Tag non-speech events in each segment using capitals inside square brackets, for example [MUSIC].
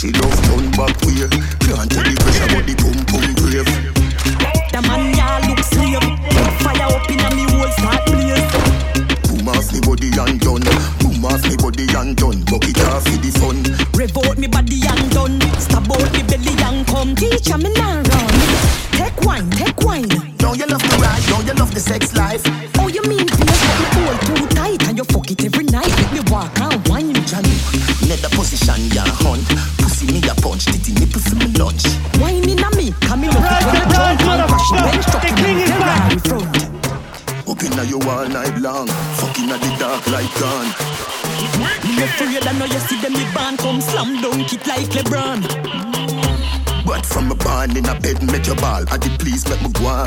She love turn back way.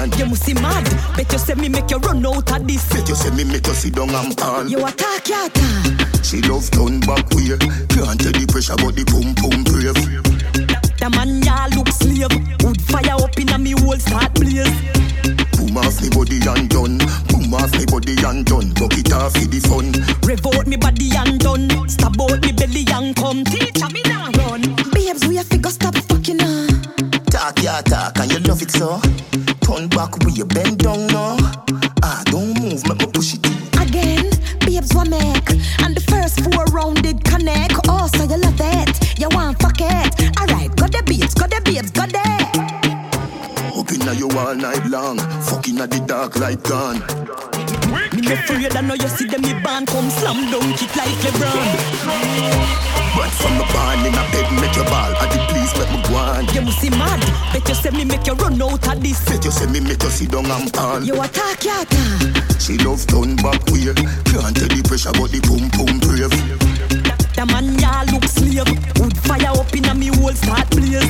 On. You must see mad. Bet you say me make you run out of this. Bet you say me make you sit down and fall. You attack your attack. She love turn back way. Can't tell the pressure, but the pum pum brave. The man ya look slave. Wood fire up in a me whole start blaze. Boom off me body and done. Boom off me body and done. Bucket off for the fun. Revolt me body and done. Stab out me belly and come. Teacher me now run. Babes, we have figure stop fucking her. Talk ya talk and you love it so. Back with you bend down now. Ah, don't move, make me push it. Again, babes, what make? And the first four round did connect. Oh, so you love it. You want fuck it. Alright, got the babes, got the babes, got the. Up inna you all night long. Fucking at the dark like gun. Me afraid I know you see them me band come slam dunk it like LeBron. But from the barn in a bed, make your ball. I did please make me go on. You must see mad. Bet you say me make you run out of this. Bet you say me make you sit down and fall. You attack your attack. She love turn back way. Can't tell the pressure, but the pum pum brave. The man ya look slave. Wood fire up in a me whole start blaze.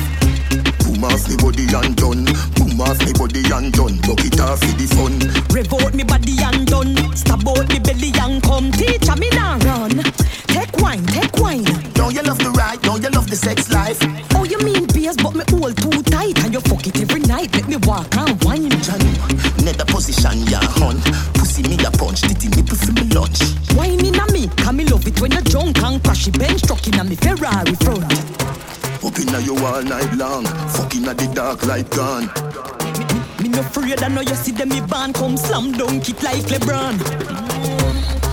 Boom off me body and done. Boom off me body and done. Bucket off for the fun. Revolt me body and done. Stab out me belly and come. Teacher me now run. Take wine, take wine. Don't you love the ride? Don't you love the sex life? Oh, you mean beers, but me hold too tight and you fuck it every night. Make me walk and wine. Johnny, net position ya hunt. Pussy me a punch, titty nipple for me lunch. Wine in a me, come me love it when you drunk and crash it bench truck in a me Ferrari front. Up inna you all night long. Fucking at the dark like gun. No afraid I know you see them me band come slam dunk it like LeBron.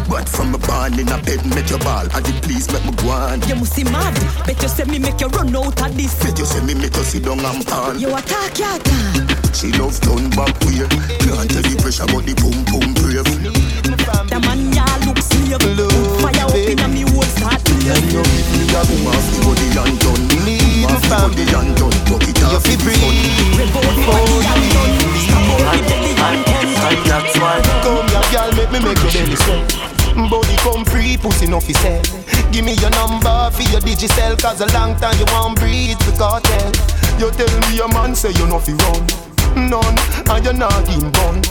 But from a barn in a bed, make your ball. I did please make me go on. You must see mad. Bet you say me make you run out of this. Bet you say me make you sit down and fall. You attack your attack. She love turn back way. Can't tell the pressure, but the pum boom brave. The man Fire up in a me start blaze. Boom off the body and done. And done. Me body and done. Me and come. Make me make Body come free pussy Give me your number your Cause a long time you won't breathe the cartel You tell me your man say you no run None and you not in bun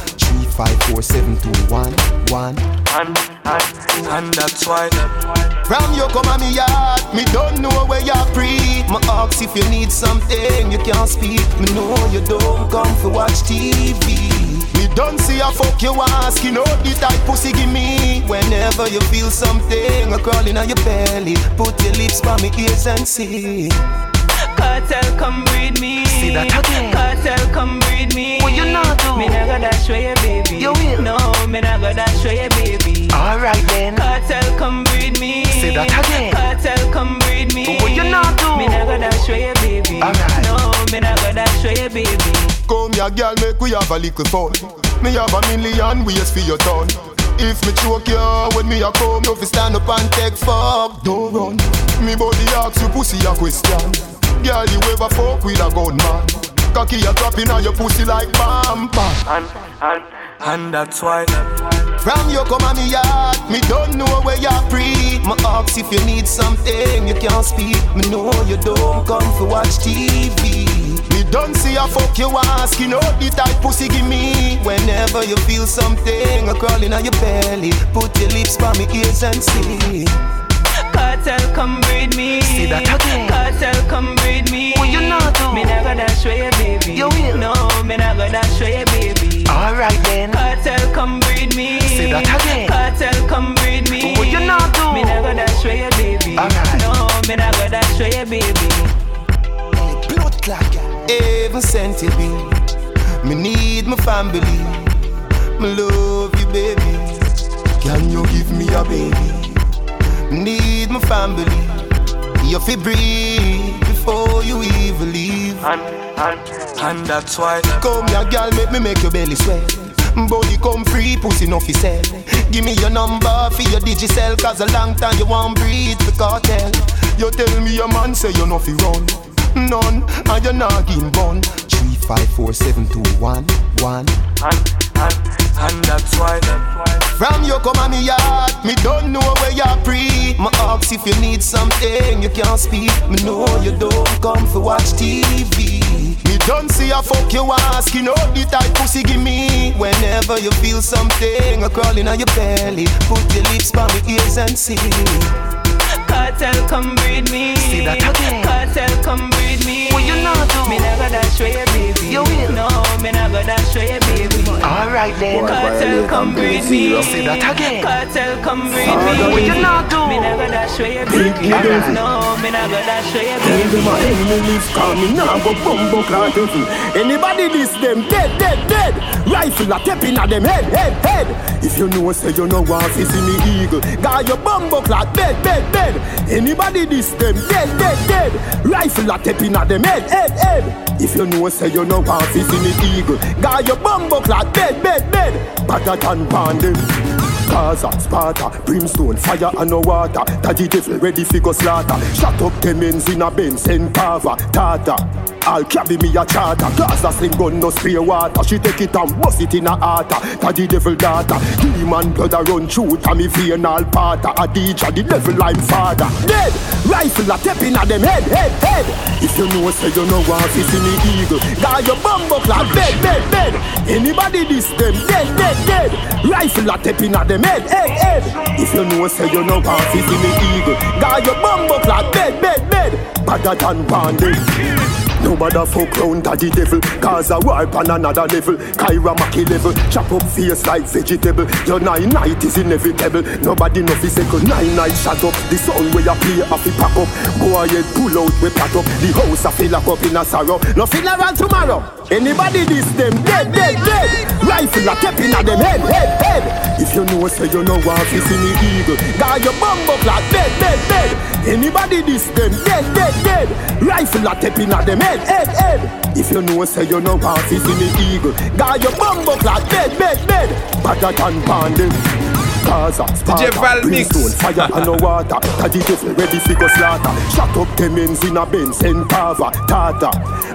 five, four, seven, two, one, one. And, and, and that's why From you come on me yard Me don't know where you're free. Me ask if you need something You can't speak. Me know you don't come for watch TV Me don't see a fuck you asking out the type pussy give me. Whenever you feel something a crawling on your belly. Put your lips by me ears and see. Cartel, come breed me. See that again? Cartel, come breed me. What you not do? Me not gonna dash away, baby. You will? No, me not gonna dash away, baby. Alright then Cartel, come breed me. Say that again? Cartel, come breed me. What you not do? Me not gonna dash away, baby. Alright. No, me not gonna dash away, baby. Come here girl make we have a little fun Me have a million ways for your turn If me choke you when me a come You fi stand up and take fuck Don't run Me body ask you pussy a question Girl you ever fuck with a gun man Cocky a dropping on your pussy like bam bam And, and, and that's why. From you come on me yard Me don't know where you're free. Me ask if you need something You can't speak. Me know you don't come for watch TV Me don't see a fuck you asking out the type pussy give me. Whenever you feel something a crawling on your belly. Put your lips by me ears and see Cartel, come breed me. See that again. Cartel, come breed me. Well, you know do? Me not gonna show baby. You will. No, me not gonna show baby. Alright then. Cartel, come breed me. See that again. Cartel, come breed me. Well, you know do? Me not gonna show baby. Alright. No, me not gonna show you, baby. Blood clot, even sent it me. Me need my family. Me love you, baby. Can you give me a baby? Need my family. You fi breathe before you even leave. And, and, and that's why. Come here, girl, make me make your belly swell. Body come free, pussy no fi sell. Give me your number for your digicel, cause a long time you won't breathe the cartel. You tell me your man say you no fi run. None, and you not in bun. Three, five, four, seven, two, one, one. And, and, and that's why. From you come on me yard, me don't know where you're pre. My ask if you need something, you can't speak. Me know you don't come for watch TV. Me don't see a fuck you asking out the type pussy give me. Whenever you feel something a crawling on your belly, put your lips by me ears and see. Cartel, come breed me. Say that again. Cartel, come breed me. What you not do? Me not gonna show you, baby. You will. No, me not gonna show you, baby. Alright then. Cartel, come breed me. Say that again. Cartel, come breed me. What you not do? Me not gonna show you, baby. No, me not gonna show you, Tell baby. them a enemy live calm, me nah go bumbo clot devil. Anybody this them dead, dead, dead. Rifle a tap inna them head, head, head. If you know say you know want fi see me eagle, got your bumbo clot dead, dead, dead. Anybody this them dead, dead, dead. Rifle a tap inna them head, head, head. If you know say you know want fi see me eagle, got your bumbo clot dead, dead, dead. Better than bandit. Gaza, Sparta, brimstone, fire and no water. Daddy devil ready fi go slaughter. Shut up them ends in a Benz and tata. I'll carry me a charter. Gaza sling gun no spray water. She take it and bust it in a heart. Daddy devil daughter. Demon blood a run through. Tommy vein all part. A DJ the devil I'm father. Dead. Rifle a tap inna them head, head, head. If you know say you know want fi see me eagle. Got your bumbo clad dead, dead, dead. Anybody this them dead, dead, dead. Rifle a tap inna them head, head, head. If you know say you know want fi see me eagle. Got your bumbo clad dead, dead, dead. Better than bandit. Nobody fuck round to the devil. Cause a war on another level. Kyra Maki level. Chop up face like vegetable. Your nine night is inevitable. Nobody fi second nine night shut up. The sound where you play a fi pack up. Go ahead pull out we pack up. The house a fill up up in a sorrow. No funeral tomorrow. Anybody this them dead dead dead. Rifle a tap inna them head head head. If you know say you know want fi see me eagle. Got your bumbo clock dead dead dead Anybody this them dead dead dead. Rifle a tap inna them head head head. If you know say you know want fi see me eagle. Got your bumbo clock dead dead dead. Better than bandit Gaza, Sparta, brimstone, fire and no water. Daddy devil ready fi go slaughter. Shut up them ends in a Benz and cover, tata.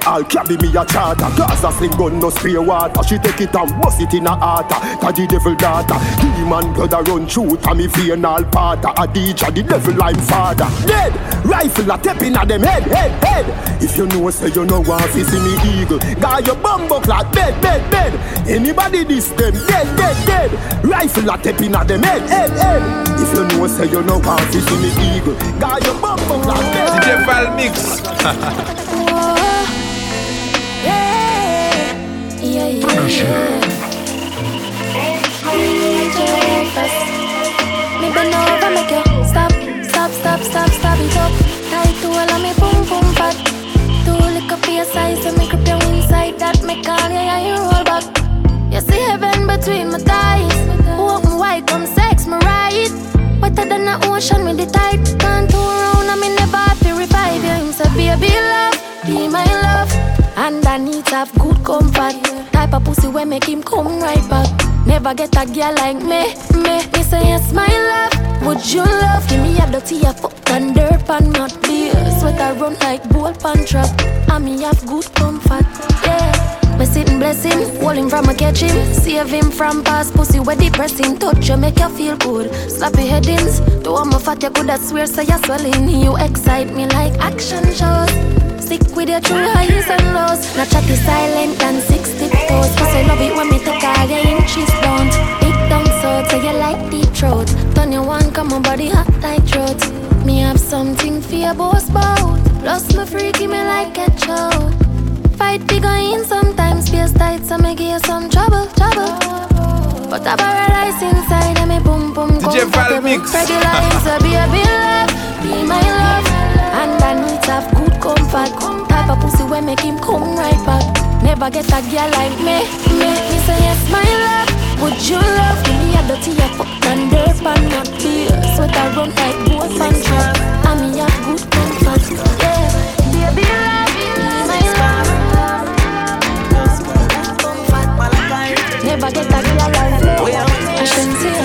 I'll carry me a charter. Gaza sling gun no spray water. She take it and bust it in a heart. Daddy devil daughter. Demon blood a run through. Tommy vein all part. A DJ the devil I'm father. Dead. Rifle a tap inna them head, head, head. If you know say you know want fi see me eagle. Got your bumbo clock dead, dead, dead. Anybody this them dead, dead, dead. Rifle a tap inna them head, head, head. If you know say you know want fi see me eagle. Got your bumbo clock dead. DJ Val Mix. [LAUGHS] Yeah, yeah, yeah. Me bend over, make you stop, stop, stop, stop, stop it up. Tight to all of me boom boom fat. Two liquor for your size, so me grip you inside. That me call you, yeah, you roll back. You see heaven between my thighs. Wide, come sex me right. Wetter than the ocean with the tide. Turn around, in the bath to revive you. Him baby love, be my love. Underneath have good comfort. Type of pussy where make him come right back. Never get a girl like me, me. Me say yes, my love. Would you love? Give me a dirty a fuck and dirt pan not beer. Sweater run like bull pan trap. And me have good comfort, yeah. Me sitting bless him, hold him from a catch him, save him from past pussy where depressing. Touch you make you feel good. slap Slappy headings, to one more fat you could have swear say you're swelling. You excite me like action shows. Stick with your true highs and lows. Not chatty silent and six tiptoes. Cause I love it when me take all your inches down. Big down so so you like deep throat. Turn your one, come on body hot like throat. Me have something for your boss bout. Plus me freaky me like a chow. Fight big in sometimes space tight so me give you some trouble, trouble. But I paradise inside and me boom boom DJ Val. Mix. Regular so be a bill love. Be me my love. And I need to have good comfort. Type of pussy when make him come right back. Never get a girl like me. Make me say yes, my love. Would you love me? A dirty a fuck and dirt and not beer. Sweat I run like both and trap. And me Never get a girl like me. I shouldn't tick.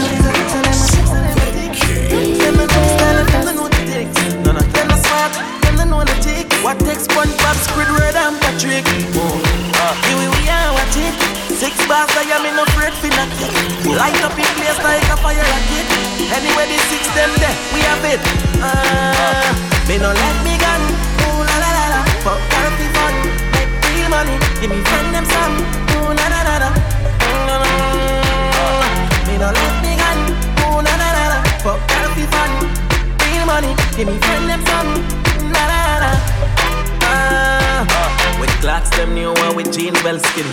What takes SpongeBob, Squidward, and Patrick? Oh, uh, here we are, watch it. Six bars, I am in no afraid for nothing. Light up in place like a fire rocket. Anyway, the six them there, we have it. Uh, me no let me gun. Ooh la la la la. Fuck therapy fun, make real money. Give me friend them some. Ooh la la la la. Me no let me gun. Ooh la la la la. Fuck therapy fun real money. Give me friend them some. Na na na. Ah, with clocks them new one with jeans well skinny.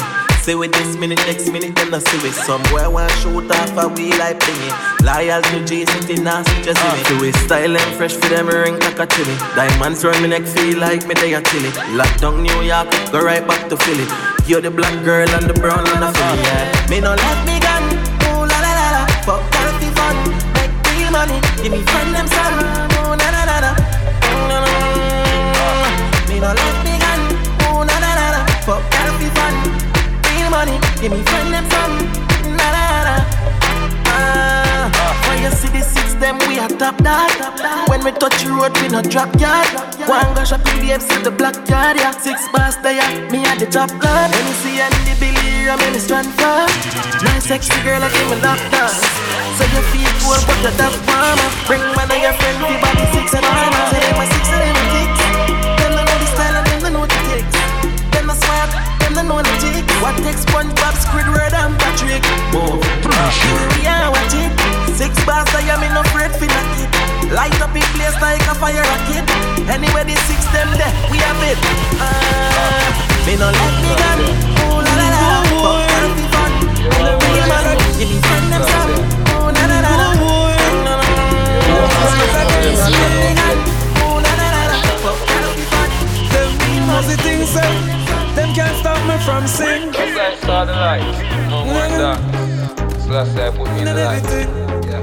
Say with this minute, next minute, then I see with some boy want shoot off a wheel like thingy. Loyal to J City, nasty just in it. Do it style and fresh for them ring like a chili. Diamonds round me neck feel like me they a chilly. Lockdown New York, go right back to Philly. You're the black girl and the brown and the Philly. Yeah. Me no let me money. Give me friend them some. Ooh na na na na. Mm, na, na. Me no let me gun. Ooh na na na na. Fuck healthy fun. Real money. Give me friend them some. You see the six them we are top dog. When we touch the road we no drop yard. One go shopping babes in the black yard. Yeah, six bars there. Me at the top. When you see Andy Billy, I'm in the strand for. Nice sexy girl, I give me love dance. So you feel cool, but you're that warmer. Bring one of your friends, the body six and armor. Say a six and smart, them don't the tick. What takes SpongeBob, Squidward and Patrick? Whoa, here we are, watch it. Six bars, I am in no afraid for it. Light up in place like a fire rocket. Anyway, the six them there, we have it. Ah, me no let me gun. Ooh la la la, fuck healthy fun. Real man, give me friend them some. Ooh na na na na. Na, na, na, na. Me no let me gun. Ooh na na na fuck healthy fun. Them the things say, them can't stop me from sing. That's I saw the light. No wonder. So that's why I put me in the light. Yeah.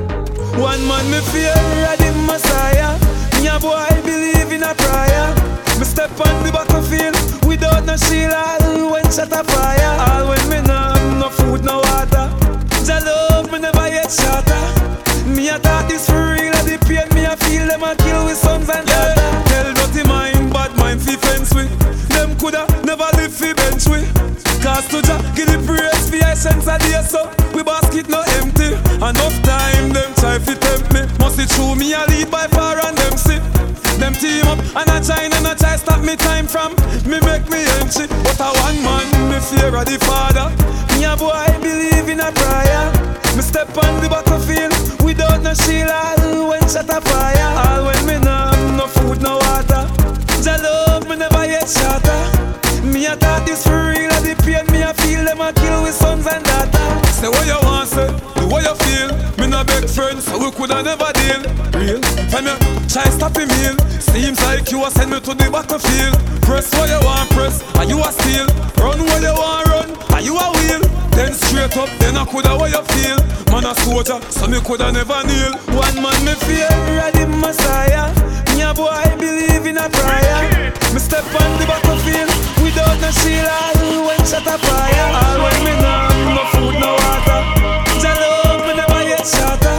One man me fear the Messiah. Me a boy believe in a prayer. Me step on the battlefield without no shield. All when shot a fire. All when me no no food, no water. Jah love me never yet shatter. Me a thought this for to Jah give the praise fi essence a day so we basket no empty. Enough time them try fi tempt me. Must it true me a lead by far and them see. Them team up and I try and I try stop me time from me make me entry. But a one man me fear of the father. Me a boy believe in a prayer. Me step on the battlefield without no shield. All when shot a fire. All when me no no food, no water. Jah love me never yet shatter. Me a thought this for Say what you want, say what you feel. Me no beg friends, so we coulda never deal. Real time you try stop me. Seems like you a send me to the battlefield. Press what you want, press, and you a steal. Run what you want, run, and you a wheel. Then straight up, then I coulda what you feel. Man a soldier, so me coulda never kneel. One man me fear, the Messiah. Me a boy I believe in a prayer. Me step on the battlefield without no shield. All when shot a fire. All when me no have no food, no water. Jah love me never yet shatter.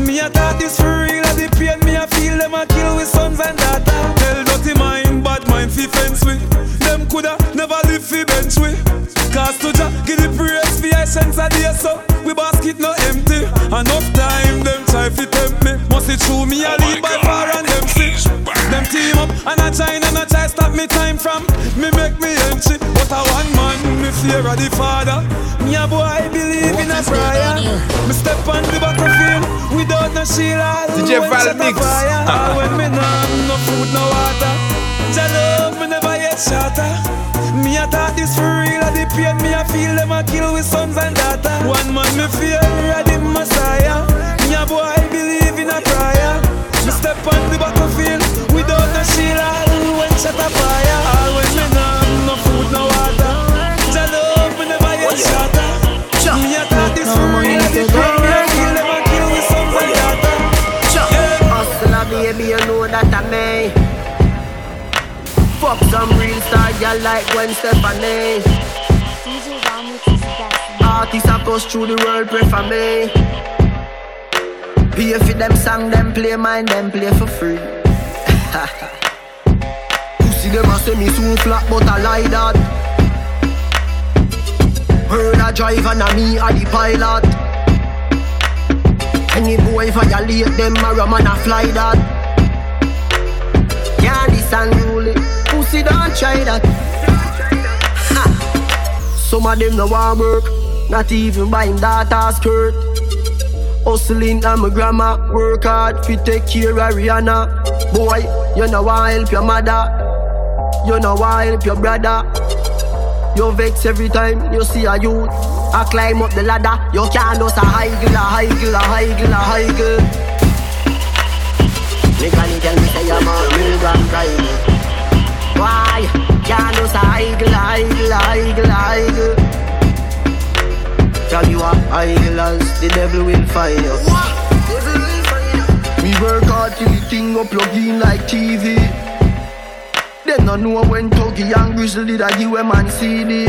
Me a thought this for real. and The pain me a feel them a kill with sons and daughters. Tell dirty mind, bad mind fi fence with. Them coulda never live fi bench with. Cause to Jah give the praise fi essence a day so we basket no empty. Enough time them try fi tempt me. Must it true me a oh lead by up and I try and I try stop me time from me make me entry. But a one man me fear of the father. Me a boy believe in a prayer. Me step on the battlefield without no shield. All DJ when Val shot a Mix. fire. All when me no no food, no water. Jah love me never yet shatter. Me a thought this for real. and The pain me a feel them a kill with sons and daughters. One man me fear a the Messiah. Me a boy believe in a prayer. Me step on the battlefield Oh, oh, a seal when set a fire Always me no no food, no water The love me never get shatter Me a thought this fool let it Kill them and kill me some way later Hustler baby you know that I'm me. Fuck some real star like Gwen Stefani Artists a push through the world pray for me. Pay for them song, them play mine, them play for free. [LAUGHS] Pussy them a say me soon flat, but I lie that. Heard a drive and a me a the pilot. Any boy violate them, a man a fly that. Can't this unruly, pussy don't try that. Ha. Some of them no want work, not even buy him daughter skirt. Hustling and my grandma work hard fi take care of Rihanna. Boy, you know want help your mother, you know want help your brother. You vex every time you see a youth. I climb up the ladder, you can't just a high girl, a high girl, a high girl, a high girl. Nigga, tell me say I'm a real grand driver. Why? Can't just a high girl, a high girl, a high girl, a high girl. Tell you a high girl the devil will find you. Me work hard till the thing go plug in like TV. Them no know when Tuggy and Grizzly that give a man CD.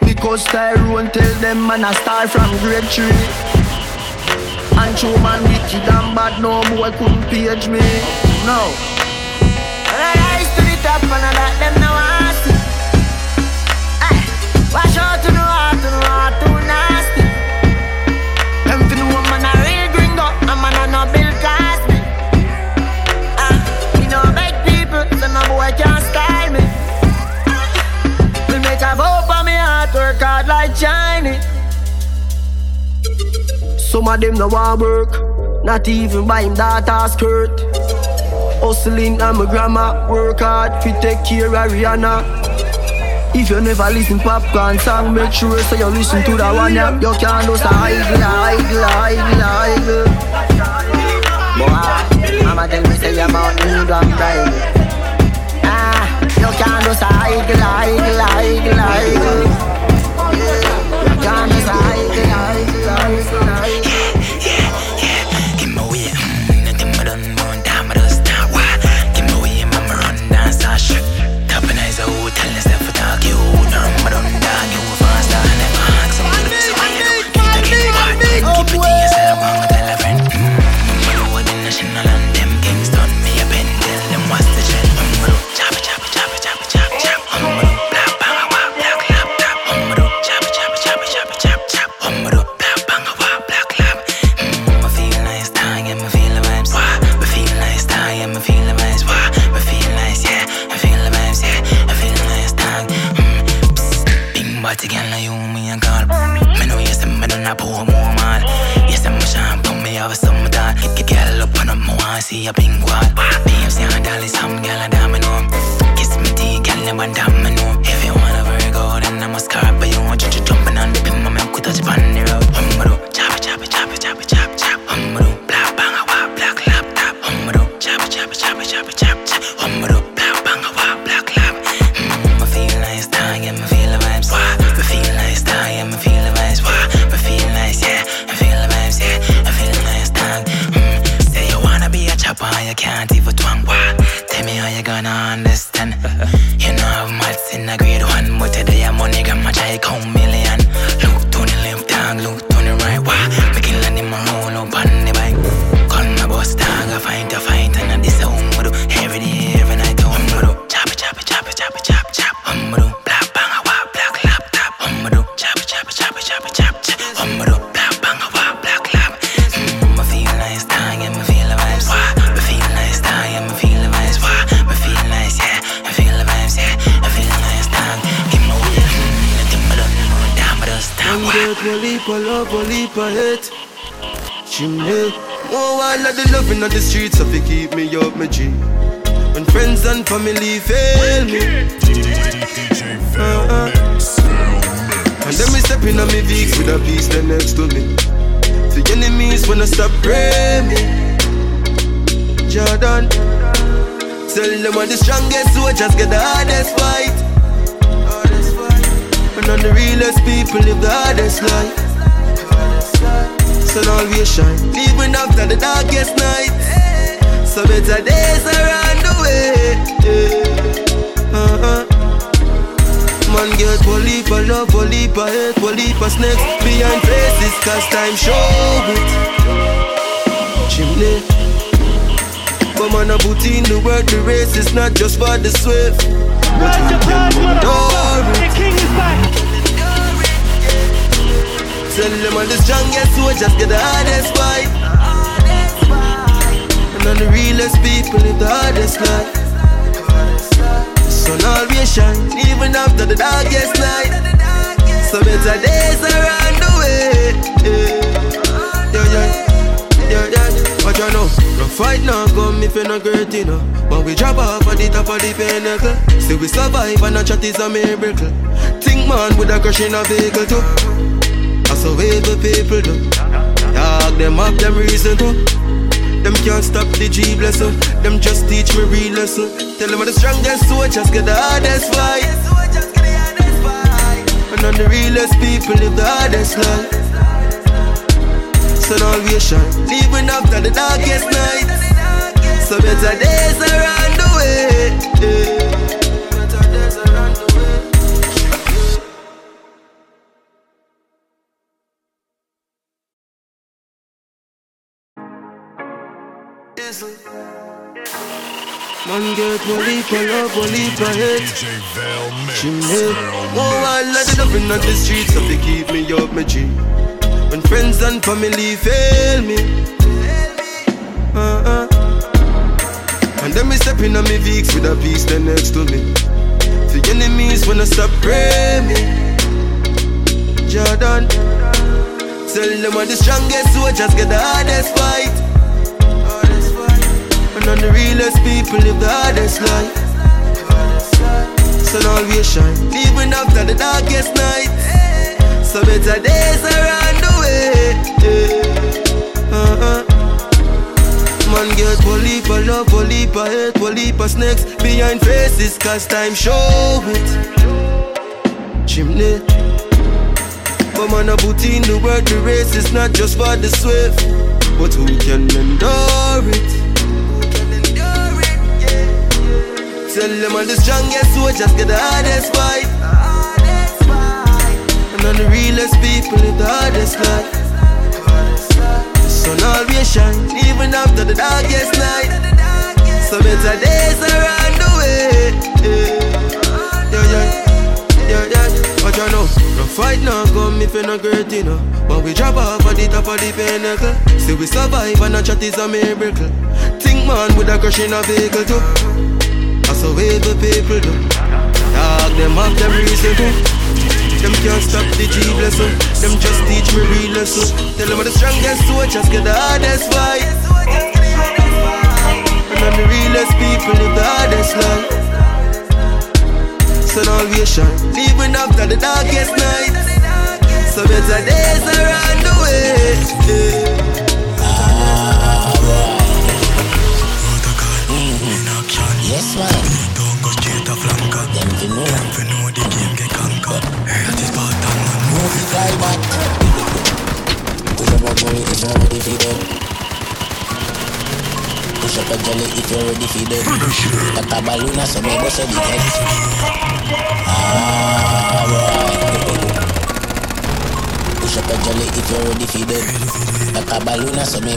Because Tyrone tell them man a star from grade three. And true man wicked and bad, no boy couldn't page me. No. I rise to the top and I let them know I see. Hey, watch out to the heart, work hard like Chinese. Some of them no want work, not even buy him daughter skirt. Hustling and my grandma work hard fi take care of Rihanna. If you never listen popcorn song, make sure so you listen to that one. Yeah. You can't just a idle, idle, idle, idle. Boy, mama tell me say I'm out in the bride. Ah, you can't just a idle, idle, idle, idle. That. Get girl up on me wanna see a pink wall. Damn, see a dolly, some girl a damn me know. Kiss me, never damn me know. If you wanna Virgo, then I'm a scar, but you want you to on the pin, my milk with touch upon the road. Humma chop chop chop chop chop chop. Humma black laptop. Humma chop it, chop it, chop it, chop so they keep me up, my G. When friends and family fail me. Uh-uh. And then me stepping on me Vicks with a piece there next to me. The enemies wanna stop praying me. Jordan. Tell them what the strongest soldiers get the hardest fight. And on the realest people live the hardest life. Sun always shine, even after the darkest night. So better days are on the way. Yeah. Uh-uh. man get police for love, police for hate, police for snakes behind faces, cause time show it. Chimney. But man, I put in the work, the race is not just for the swift. But who can it? The king is back. Tell them all the strongest soldiers get the hardest fight. All the realest people live the hardest life. The Sun always shine, even after the darkest night. So better days around the way. Yeah, yeah, yeah, yeah. But you know, no fight now come if you're not great, know. When we drop off at the top of the pinnacle, still we survive and a chat is a miracle. Think man with a crash in a vehicle too. That's how evil people do. Dog them up, them reason too. Them can't stop the G blessing. Them just teach me real lesson. Tell them I'm the strongest soldiers get the hardest fight. And on the realest people live the hardest life. So Sun always shine, even after the darkest night. So better days around the way. Man get one leap of love, one leap of hate Chimney Oh, I let it up in the streets So they keep me up, my G. When friends and family fail me. Uh-uh. And then me step in on me Vicks with a piece there next to me. The enemies wanna stop pray me. Jordan. Tell them I'm the strongest soldiers get the hardest fight and on the realest people live the hardest life. Sun always shine, even after the darkest night. So better days around the way. Uh-uh. Man get police for love, police for hate, police for snakes behind faces, cause time show it. Chimney. But man, I put in the work, the race is not just for the swift, but who can endure it? Tell them all the strongest soldiers get the hardest fight. And all the realest people live the hardest life. The sun always shine, even after the darkest night. So better days around the way. Yeah, yeah, yeah, yeah. But you know, no fight now come if you're not great, you know. When we drop off at the top of the pinnacle, still we survive and a chat is a miracle. Think man with a crash in a vehicle too. That's how the people do. Dog, them have them reason. Them can't stop the G blessing. Them just teach me real lesson. Tell them I'm the strongest soldiers get the hardest fight. And I'm the realest people live the hardest life. Sun always shine, even after the darkest night. So better days around the way. Yeah. Yes, man. Don't go straight to flanker. Them fi know. Them fi know the game get conquer. That is Spartan man. Move it right back. Push up a jelly if you're ready for dead. Push up a jelly if you're ready for dead. Got a balloon so me bust a the head. Ah, boy. Push up a jelly if you're ready for dead. Got a balloon so me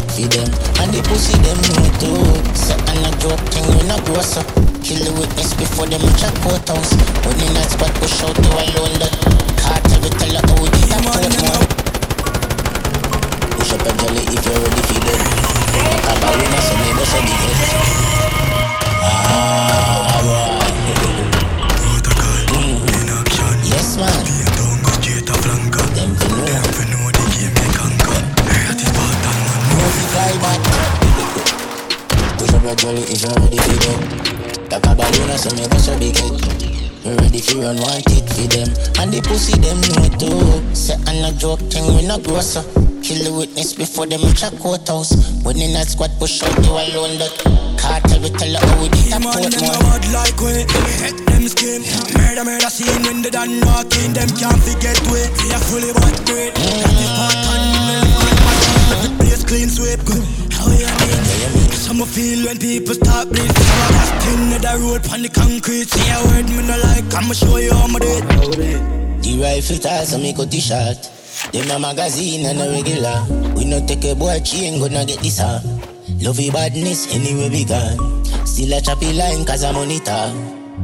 for them. And the pussy them know too So I'm a joke thing we not gross up Kill the witness before them check out house When in that spot push out to alone that Cartel we tell her how we did that Portmore Push up a jelly if you're ready for them. Like a balloon so me bust a big head Ah Your jelly if you're ready for dead Like a balloon so me bust a big head We ready fi run want it for them. And the pussy them know too. Say I'm a joke thing, we no gross up. Kill the witness before them reach a courthouse. When in that squad push out you alone that. Cartel we tell her how we did a Man, port them a bad like we Head them scheme Murder, murder scene When they done knocking Them can't forget we We are fully bad great That is part on the Every place clean sweep good How you mean? Some feel when people start bleed So I got thing in the road on the concrete See a word me no like I'ma show you how me do it The rifle toss and me cut the shot. Them a magazine and a regular. We no take a boy chain gonna get this hard. Love your badness anywhere we gone. Still a choppy line cause I monitor.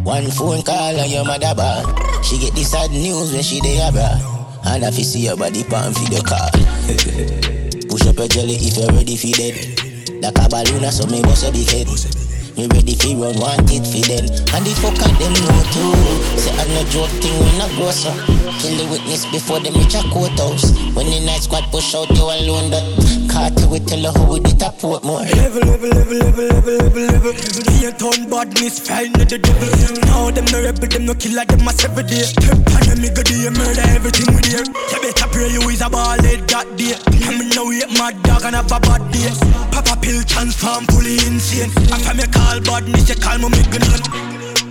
One phone call and your mother bad. She get the sad news when she dey abroad. And if you see your body pan for the car. [LAUGHS] Push up your jelly if you're ready for dead. Like a balloon so me bust a big head. Me ready fi run want it fi them And the fuck of them know too. Say I'm no joke thing when I grow so Kill the witness before them reach a courthouse. When the night squad push out you alone that Carter we tell her how we did Portmore Level, level, level, level, level, level, level. They ain't on badness, fine with the devil. Now them no rebel, them no killer, them a seven day. Pandemic, go day, murder everything we there. You better pray you is a ball head that day. I'm in no wait, mad dog and have a bad day. Papa pill transform, fully insane. After me call badness, you call me make name.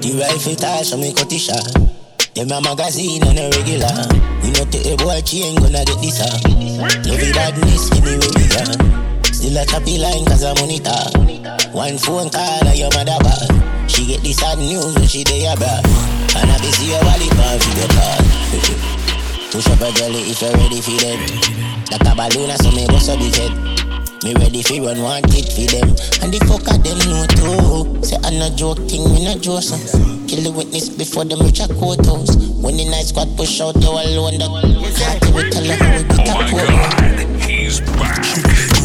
The rifle toss so me cut the shot Them a magazine and a regular. We no take a boy chain gonna get this hard Love your badness anywhere we gone Still a choppy line cause I monitor One phone call and your mother bad She get the sad news when she dey abroad And I be see your body pan for the call Push up a jelly if you're ready for them Like a balloon so me bust a big head me ready fi run want it for them. And the fuck of them know too? Say I'm not joke thing, me not joke so. Kill the witness before them reach a courthouse. When the night squad push out you alone that Party we tell her how we oh get a port He's back.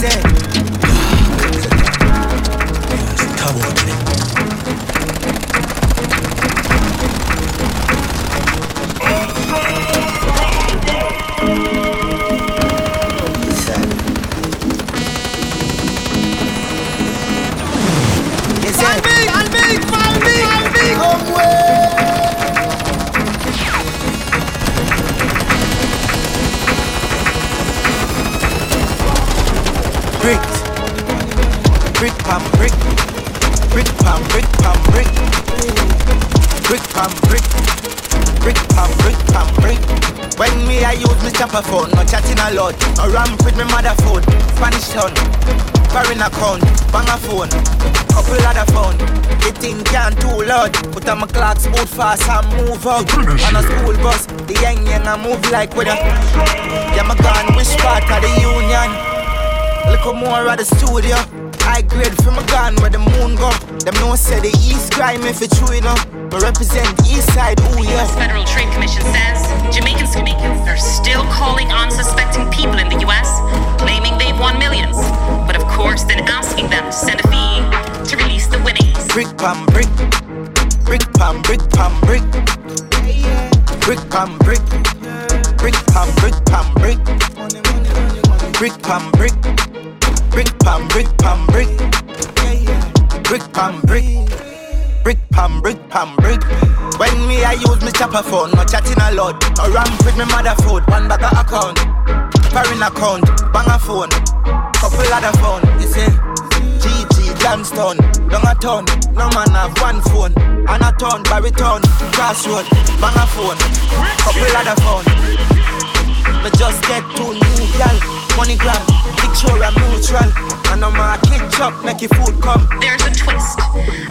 God, pam brick. Brick pam brick pam brick. Brick pam brick. Brick pam brick pam brick. When me I use me chopper phone, no chatting a lot. No ramp with me mother phone. Spanish town. Foreign account, bang a phone. Couple other phone. The thing can't too loud. Put on my clocks, boot fast and move out. On a school bus, the young young I move like with a. Yeah, my gun, which part of the union? Look more at the studio. I grade from a gun where the moon go. Them no say the east crime if it's true enough. But represent east side, ooh yeah. Federal Trade Commission says Jamaicans are still calling unsuspecting people in the U.S., claiming they've won millions, but of course then asking them to send a fee to release the winnings. Brick pam brick. Brick pam brick pam brick. Brick pam brick. Brick pam brick pam brick. Brick pam brick. Brick pam brick pam brick. Pam, brick Brick pam brick. Brick pam brick pam brick. When me I use me chopper phone, no chatting a lot. No ramp with me mother phone, one bag of account. Foreign account, bang a phone. Couple other phone, you see. GG Johnstone, down a town, no man have one phone. And a town, baritone, crossroad, bang a phone. Couple other phone. Me just get two new gal, money gram, picture I'm neutral. And I'm a kid chop, make your food come. There's a twist.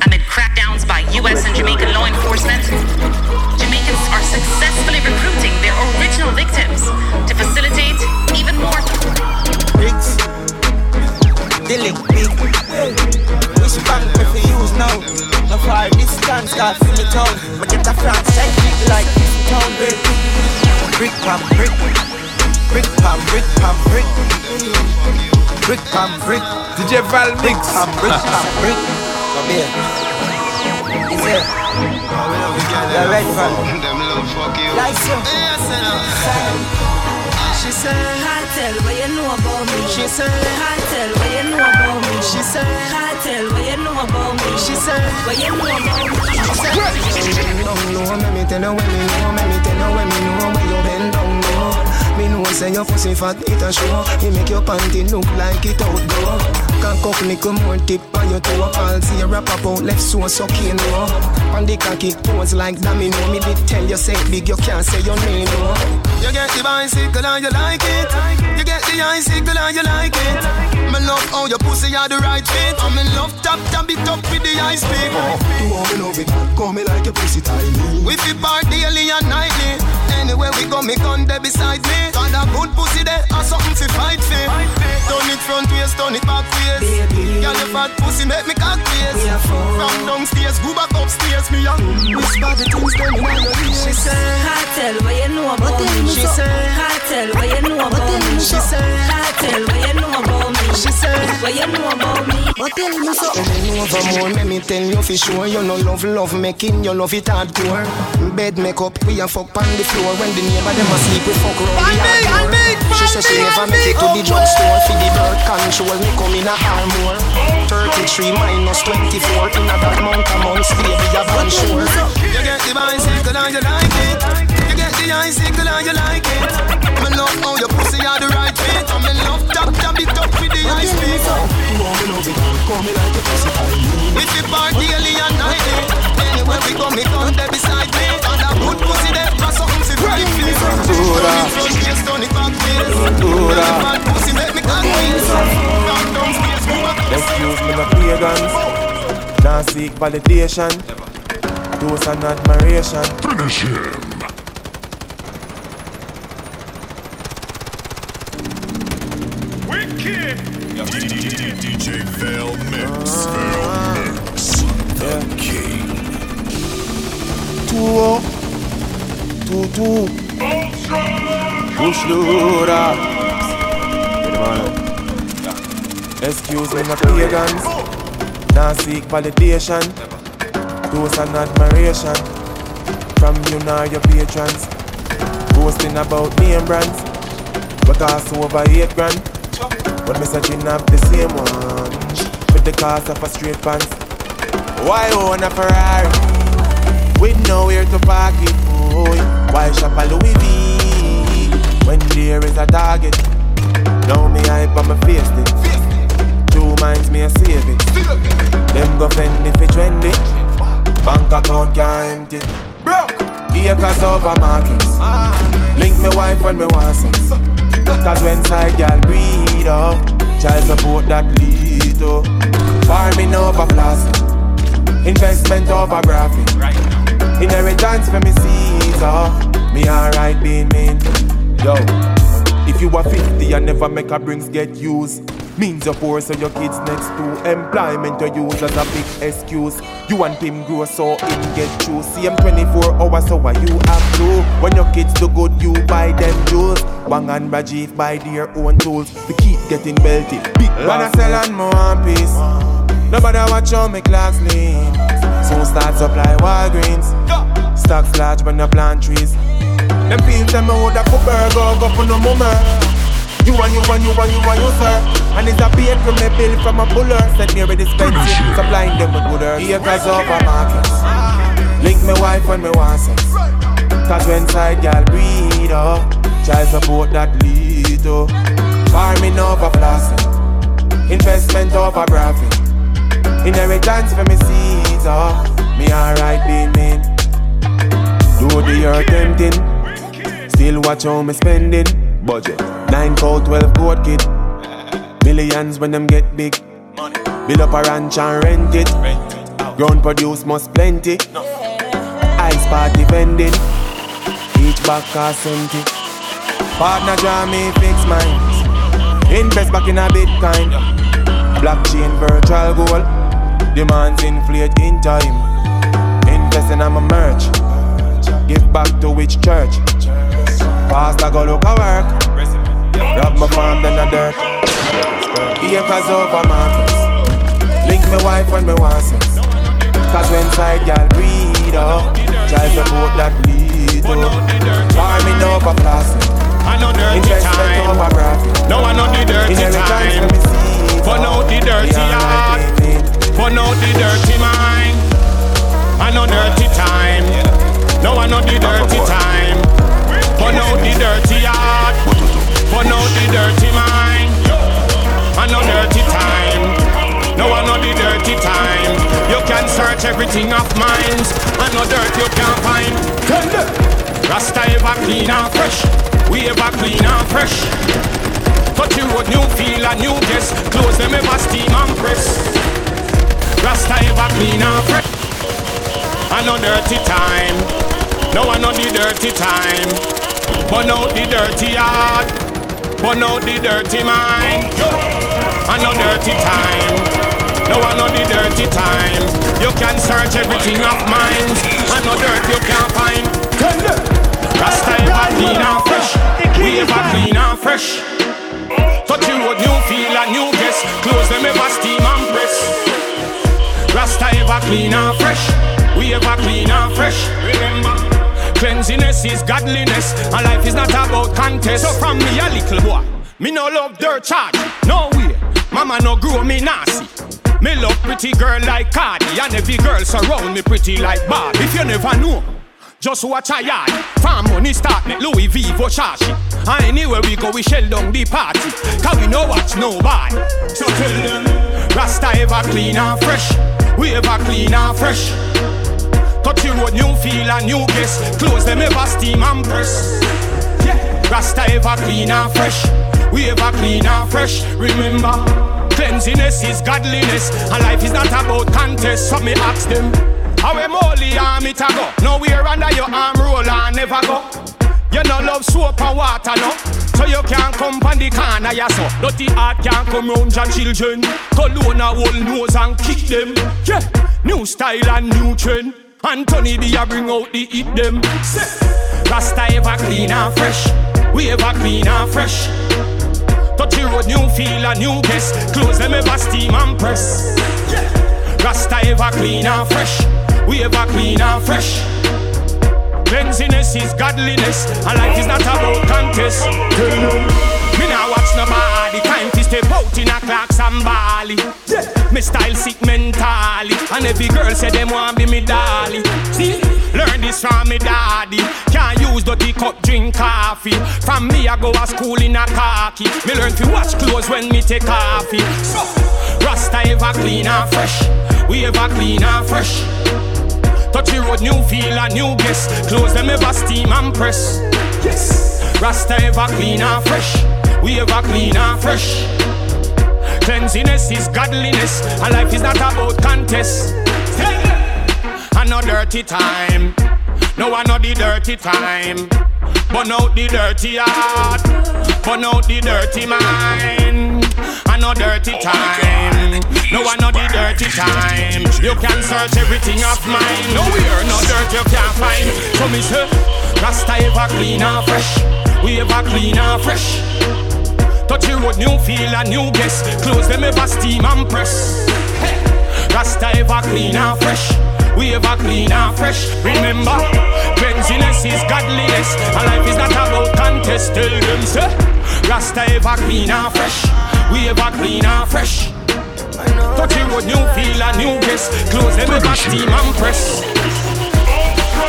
Amid crackdowns by U.S. and Jamaican law enforcement, Jamaicans are successfully recruiting their original victims to facilitate even more. Bricks, dealing big. Which bank me for use now? No far distance, start from the town. But get a France check like this town, brick. Brick pam brick. Brick pam brick pam brick. Brick pam brick. DJ Val Brick pam brick pam [LAUGHS] brick. Come here. Is it? a red van. Them love fuck you. Like so. Yes, I know. She said, I tell what you know about me. She said, I tell what you know about me. She said, I tell what you know about me. She said, what you know about me. She said, Don't know, let me tell you when me know, let me tell you when me know where you bend down low. Me know say your pussy fat, it a show. You make your panty look like it outdoor. Cock up, nickel more tip on your toe. I'll see you wrap up out left so sucking no. On the cocky toes like domino. Me did tell you say big, you can't say your name no. You get the bicycle and you like it. You get the icicle and you like it. Me love how your pussy are the right fit. And me love tap tap it up with the ice pick. You want me love it, call me like your pussy tiny. We fi part daily and nightly. Anywhere we go, me gun there beside me. Got a good pussy there, and something to fight fi. Turn it front waist, turn it back waist. Girl, your fat pussy make me cock waist. From downstairs, go back upstairs, me a whisper the things them in your ear. She said, I tell what you know about me. She said, I tell what you know about me. She said, I tell what you know about me. She said, what you know about me. But tell me so. Bend over more, let me tell you for sure. You no love love making, you love it hardcore Bed make up, we a fuck on the floor. When the neighbor them a sleep, we fuck round the hardcore She say she never make it to the drugstore For the birth control, me come in a armor 33 minus 24 In a that month a month, baby, a ban sure. You get the bicycle and you like it. You get the icicle and you like it. Me love how your pussy are the want me love it, call me like your pussy tiny We fi part daily and nightly. Anywhere we go, me come there beside me. And a good pussy there, and something fi fight me. Dura. Turn it front waist, turn it back waist. Dura. Your fat pussy make me cock waist. From downstairs, go back Excuse me, no pagans. Now seek validation. Dose and admiration. Finish him. Wicked. DJ Val Mix. Val Mix. The King. Two. Two two. Push Dura. Excuse me, no pagans. Now seek validation. Dose and admiration. From you now your patrons. Boasting about name brands. But cost over eight grand. But me searching up the same one. With the cost of a straight pants. Why own a Ferrari? With nowhere to park it, boy. Why shop a Louis V? When there is a target. Now me hype on my face it. Two minds me a save it. Them go fend if it trendy. Bank account can't empty. Acres over markets. Ah, Link me wife when me want sex. Cause when side girl breed up, child support that lead up. Farming over plastic, investment over graphic. Inheritance for me Caesar, me alright being mean. Yo, if you are 50 and never make a brings get used. Means you're poor, so your kids next to employment you use as a big excuse. You and him grow so him get through. See him 24 hours, so why you have to? When your kids do good, you buy them jewels. Wang and Rajiv buy their own tools. We keep getting belted. Big I sell on more one piece. Nobody watch how me clocks lean. Soon start supply Walgreens. Stocks large when you plant trees. Them fields them would have put burger go for no mummer. You and you and you and you and you, sir. And it's a bait from me bill from a buller. Set me with expensive, supplying them with good earth. Acres over markets. Link me wife when me want sex. Cause when side girl breed up, oh, child support that lead up. Farming over plastic, investment over graphic. Inheritance for me seeds up. Me alright being mean. Do the earth tempting. Still watch how me spending. Budget. 9 cold 12 goat kid. Millions when them get big. Money. Build up a ranch and rent it. Ground produce must plenty. Ice party vending. Each back cost empty. Partner draw me fix mine. Invest back in a Bitcoin. Blockchain virtual gold. Demands inflate in time. Invest in my merch. Give back to which church? Pastor go look a work. Rob my farm then a dirt. Acres over markets. Link me wife when me want sex. Cause when side gal breed up, drive the boat that lead up. Farming over plastic. I know dirty Investment time. over graphic. No, I know the dirty time. from the seeds. Burn out the dirty heart. Burn out the dirty mind. I know dirty time. No, I know the dirty time. Burn out the dirty heart. Burn out the dirty mind. I know dirty time. No, I know the dirty time. You can search everything of minds. I know dirt you can't find. Rasta ever clean and fresh. We ever clean and fresh. Touch you road, new feel and new guess. Close them ever steam and press. Rasta ever clean and fresh. I know dirty time. No, I know the dirty time. Burn out the dirty heart. Burn out the dirty mind. I know dirty time. No, I know the dirty time. You can search everything of mine, I know dirt you can't find. Rasta ever clean and fresh. We ever clean and fresh. Touch you road, new feel and new guess. Close them ever steam and press. Rasta ever clean and fresh. We ever clean and fresh. Remember. Cleanliness is godliness, and life is not about contest. So from me a little boy, me no love dirt charge. No way, mama no grow me nasty. Me love pretty girl like Cardi, and every girl surround me pretty like Barbie. If you never know, just watch a yard. Farm money start make Louis V Versace. And anywhere we go, we shell down the party. Cause we no watch nobody. So tell them, Rasta ever clean and fresh. We ever clean and fresh. You road, new feel and new guess. Close them ever steam and press. Yeah. Rasta ever clean and fresh. We ever clean and fresh. Remember, cleanliness is godliness, and life is not about contest. So me ask them, how am only arm it a go? Nowhere under your arm roll and never go. You no love soap and water, no. So you can't come on the corner, yeah, so Dirty heart can't come round your children Cologne a hold nose and kick them Yeah, new style and new trend Anthony B a bring out the eat them. Rasta ever clean and fresh. We ever clean and fresh. Touch the road, new feel and new guess. Close them ever steam and press. Rasta ever clean and fresh. We ever clean and fresh. Cleanliness is godliness, and life is not about contest. Me now watch nobody, step out in a clocks and Bali. Me style sick mentally, and every girl say them want be me dolly. See, learn this from me daddy. Can't use dirty cup, drink coffee. From me I go to school in a khaki. Me learn to watch clothes when me take coffee. So, Rasta ever clean and fresh, we ever clean and fresh. Touch the road, new feel and new guess. Close them ever steam and press. Yes. Rasta ever clean and fresh. We ever clean and fresh. Cleanliness is godliness, and life is not about contest. I know dirty time. No, I know the dirty time. Burn out the dirty heart. Burn out the dirty mind. I dirty time. No, I know the dirty time. You can search everything of mine. No, we're no dirt you can't find. So me say, Rasta ever clean and fresh. We ever clean and fresh. Touch the road, new feel and new guess. Close them ever steam and press. Rasta ever clean and fresh. We ever clean and fresh. Remember, cleanliness is godliness, and life is not about contest. Tell them, say, Rasta ever clean and fresh. We ever clean and fresh. Touch the road, new feel and new guess. Close them ever steam and press.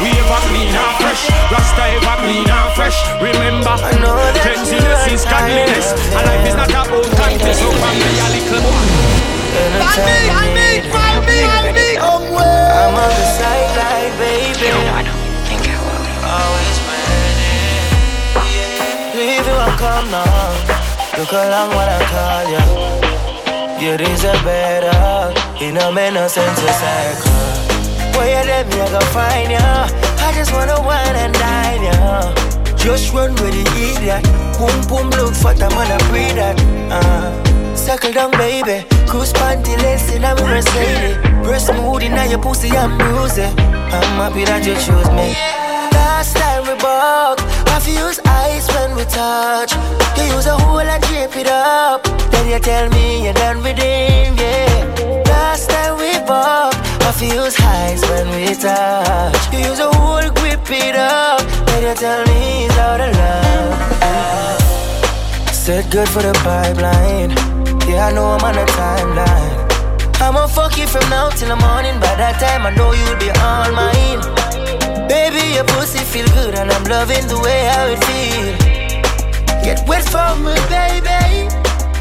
We ever clean and fresh. Rasta ever clean and fresh. Remember, cleanliness is godliness, and life is not about contest. So from me a little boy. I need, I need, I need, I'm on the sideline, baby. I don't think I will. Always ready. If you want come now, look along when I call you. You deserve better. You know me no Where you let me, I go find you. I just wanna wine and dine you. Just run with the idiot. Boom boom, look for the man, I breathe that. Uh. Circle down, baby. Cruise panty lace in a Mercedes. Breast mood in your pussy, I'm bruising. I'm happy that you choose me. Last time we buck, I use ice when we touch. You use a hole and drape it up. Then you tell me you're done with him, yeah. Last time we buck, I I feel highs when we touch. You use a whole grip it up. Then you tell me it's out of love. Said good for the pipeline. Yeah, I know I'm on a timeline. I'ma fuck you from now till the morning. By that time, I know you'll be all mine. Baby, your pussy feel good, and I'm loving the way how it feel. Get wet for me, baby.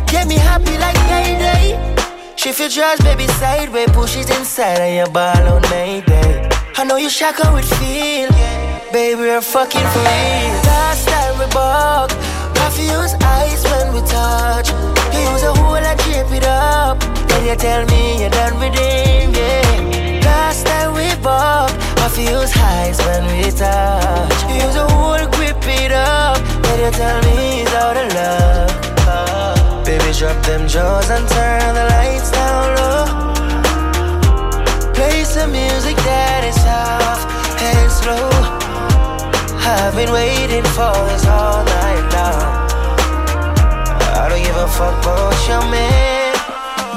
Get me happy like payday. Shift your dress, baby, sideways. Push it inside, and your ball on Mayday. I know you shock how it feel. Baby, we're fucking real. Last time we buck, confused eyes when we touch. You use a hole and drape it up. Then you tell me you're done with him, yeah. Last time we buck, confused eyes when we touch. You use a hole, grip it up. Then you tell me it's out of love. Baby, drop them jaws and turn the lights down low. Play some music that is soft and slow. I've been waiting for this all night long. I don't give a fuck about your man.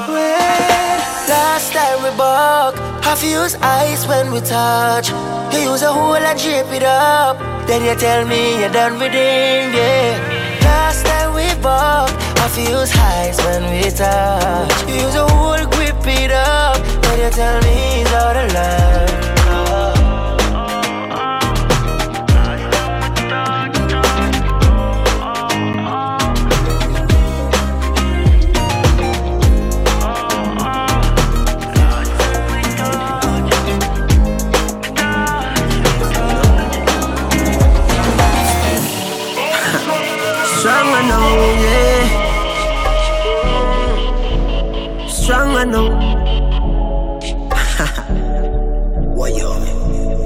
Well, Last time we buck, I fuse ice when we touch. You use a hole and drape it up. Then you tell me you're done with him, yeah. Last time we buck, Fuse highs when we touch. Use a hole, grip it up. Then you tell me it's out of love.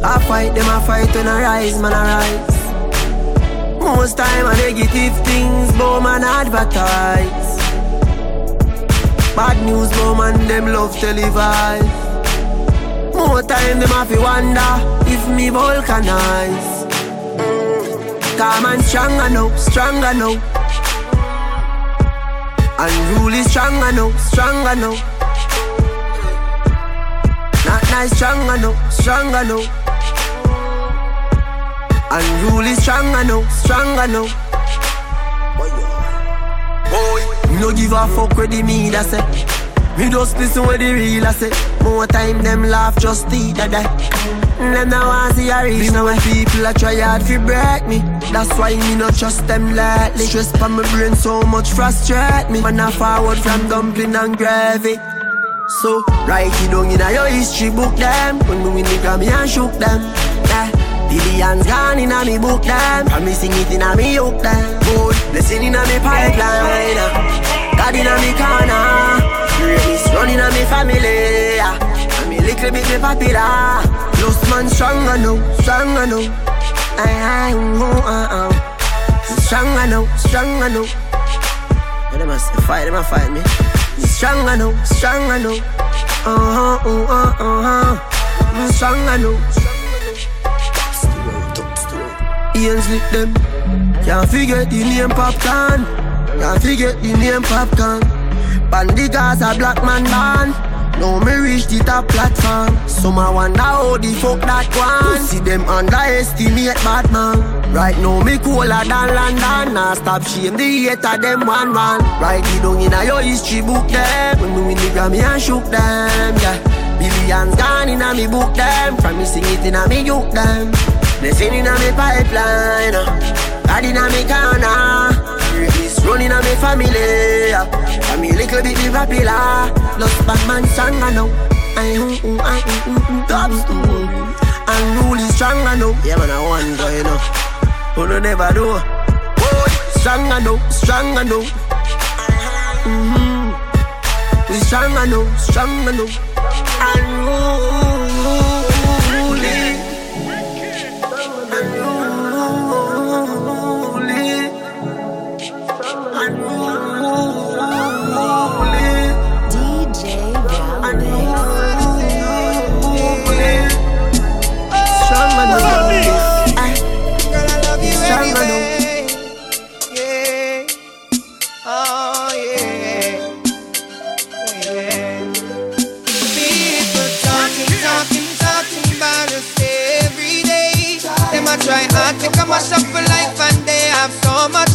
I fight them, I fight when I rise, man, I rise. Most time I negative things, but man advertise. Bad news, but man them love televise. More time them have to wonder if me vulcanize. Mm, calm and strong I know, strong I know. Unruly strong I know, strong I know. Not nice strong I know, strong I know. Unruly strong I know, strong I know. Boy, me no give a fuck with the me that say. Me just listen what the real I say. More time them laugh just that die. Them now want see a reach now when eh. people a try hard fi break me. That's why me not trust them lately. Stress for my brain so much frustrate me. Man I forward from dumpling and gravy. So write it down in your history book them. When me win the Grammy and shook them. Yeah. Billions gone in a me book them. Promising it in a me hook them. Good blessing in a me pipeline. God in a me corner. Grace running a me family. And me little bit me popular. Lost man strong I know, strong I know. I, oh, uh, uh. Strong I know, strong I know. Yeah, they must fight, they must fight me. Strong I know, strong I know. Uh huh, uh huh, uh huh. Strong know. Ian's lick them. Can't forget the name popcorn. Can't forget the name popcorn. Bandy Gaza black man band. Now me reach the top platform. Some I wonder how the fuck that one. See them underestimate Batman. Right now me cooler than London. Now stop shame the hater them one one. Write it down in a your history book them. When me win the Grammy and shook them. Yeah. Billions gone in a me book them. From me sing it in a me juke them. Blessing in a me pipeline. uh. God in a me corner. Grace running a me family. yeah. And me little bit me popular. Lost bad man strong I know. I ooh I ooh dubs ooh. And rule strong I know. Yeah man I want go you know. Who no never do. Strong I know, strong I know. Mm-hmm. We strong I know, strong I know. Unruly. all my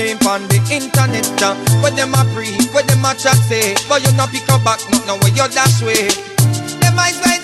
name on the internet. Uh, where them a pre, where them a chat say, but you not pick up back, not know where you dash way. Them eyes like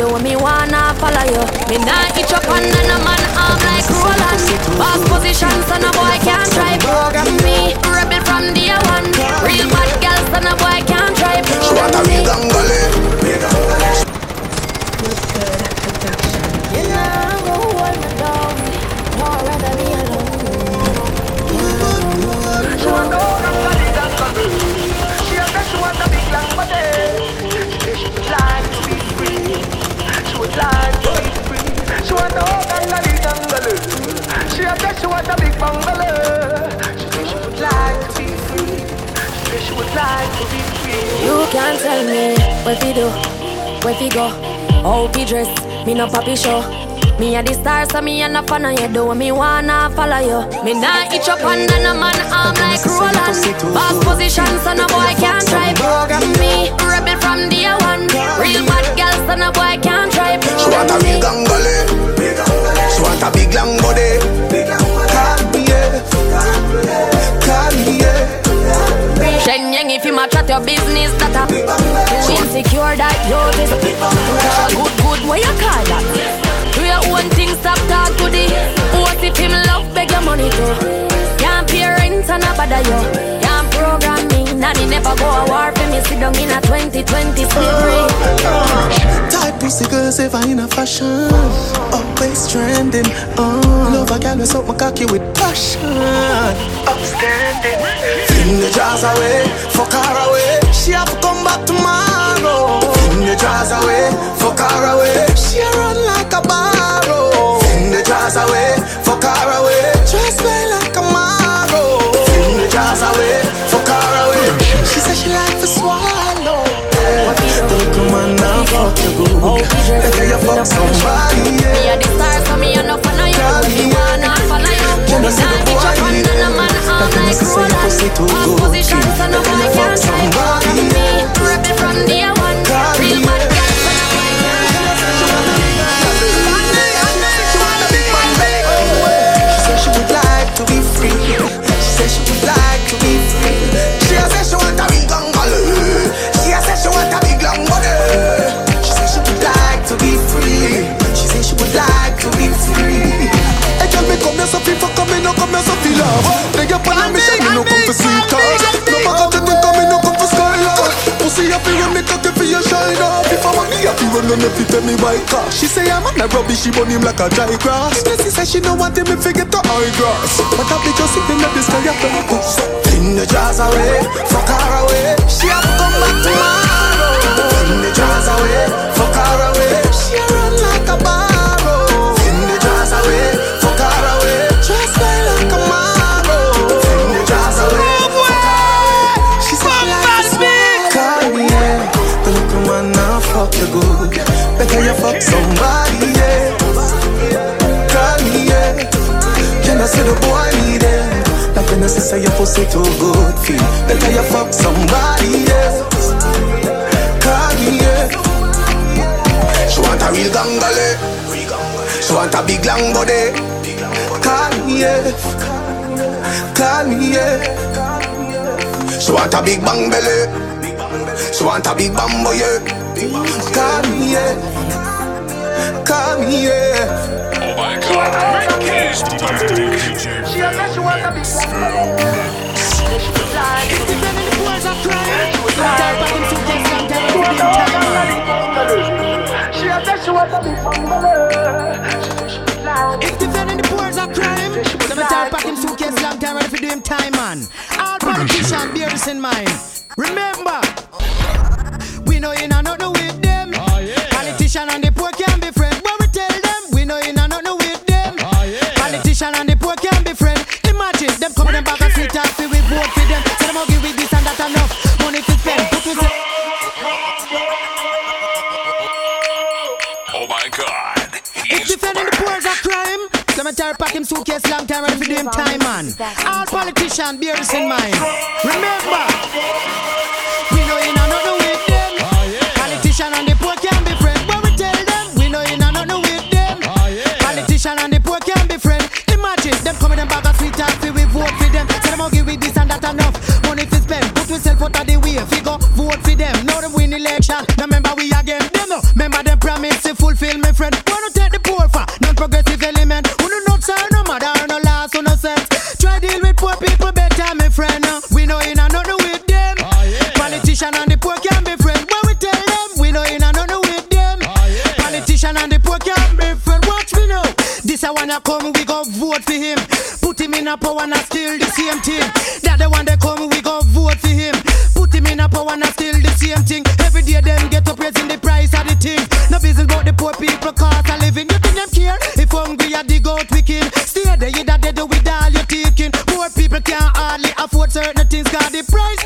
Though I tighty dress, me no poppy show. Me a the star, so me a no fan of you. Do me wanna follow you. Me nah itch up under no man arm like Roland. Boss position, so no boy can't try me. Rebel from day one. Real bad girl, so no boy can't try me. She want a real gangbale. She want a big long body. thing if you a chat your business that a Too insecure that you this Good, good, what you call that? Do your own thing, stop talk to the What if him love beg your money too? Can't pay rent and a bother you. Can't program me, nanny never go a war for me. Sit down in a 2020 slavery Type pussy girls ever in a fashion. Always trending, oh Love a gal with something cocky with passion. Upstanding. Fling the jars away, fuck her away. She have to come back tomorrow. Fling the jars away, fuck her away. She run like a barrow. Fling the jars away, fuck her away. Dress way like a marrow. Fling the jars away, fuck her away. She said she like to swallow. Don't come on now, fuck oh, you good. Better you fuck somebody, Me yeah. a the star, so me a no follow you. Me, Me wanna follow you. I see the say, Roland. pussy too One good. position, so no Better boy you can fuck try to somebody, me. yeah. Rebel from day one. Call me, Real bad girl, so no boy She said she would like to be free. She said she would like to be free. She a say she want a big gangle. She a say she want a big long body. She said she would like to be free. She said she would like to be free. Hey, girl, me come here so feel fuck, me no come here so feel love. They get on a mission, me no come for sweet cars. No matter the thing, come me no come for skyline. Pussy happy when me cocky for your shine up. If I'm money happy when me fi tell me why car. She say I'm on a rubbish, she burn him like a dry grass. Missy say she no want him if he get the high grass. But I be just sitting at the sky up and go. Fling the jars away, fuck her away. She have to come back tomorrow. Fling the jars away, somebody, yeah. Call me, yeah. Can I see the boy need it? Like when I say your pussy too good, feel. Better you fuck somebody, yeah. Call me, yeah. She want a real gangale. She want a big long body. Call me, yeah. Call me, yeah. She want a big bang belly. She want a big bambo, yeah. Call me, yeah. Call me, yeah. Oh my god. He's DJ She a say she want a big She a say she want a big If defending the poor is a crime, let me tell pack him suitcase long time ready for do him time, man. All politicians bear this in mind. Remember, we know you know nothing with let me tell pack him suitcase long time ready for do him time, man. All politicians bear this in mind. Remember, we know you know nothing with them. Politician and the poor can be friends, but we tell them we know you know nothing with them. Politician and the poor can be friends. Imagine them coming them back and sweet talk, we vote for them. Tell them I'll give we this and that enough money to spend. Put yourself out of the way, figure vote for them. Come, we go vote for him. Put him in a power and a still the same thing. That the one they come, we go vote for him. Put him in a power and a still the same thing. Every day them get up raising the price of the thing. No business about the poor people cost of living. You think them care? If hungry a dig out wicked. Stay there, you that they do with all your taking. Poor people can't hardly afford certain things. Cause the price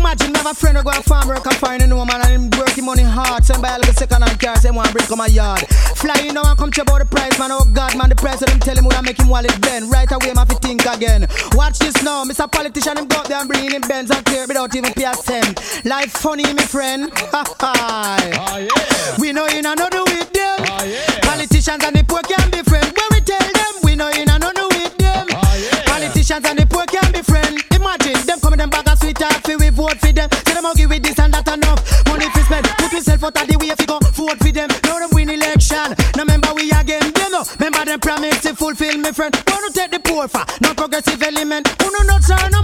Politician and the poor can be friends. Imagine never friend who go a farm work and find a woman and him working money hard. heart. Send by a little second hand car, say one bring come my yard. Flying now and come to about the price, man. Oh God, man, the president tell him would I make him wallet bend. Right away, man, fi think again. Watch this now, Mr. Politician, him go up there and bring in Benz and clear without even pay a cent. Life funny, me friend. [LAUGHS] Ha ha. Ah, we know you know do with them. Ah, Politicians and the poor can be friends. When we tell them, we know you know do with them. Ah, Politicians and the poor can be friends. Imagine them coming them bag of sweet taffy, we vote for them. Say them give with this and that enough. Money fi spend, put yourself out of the way you go vote for them. Now them win election. Now remember we again, them no. Remember them promise to fulfill me friend. Want to take the poor for, no progressive element. Who no not sorry no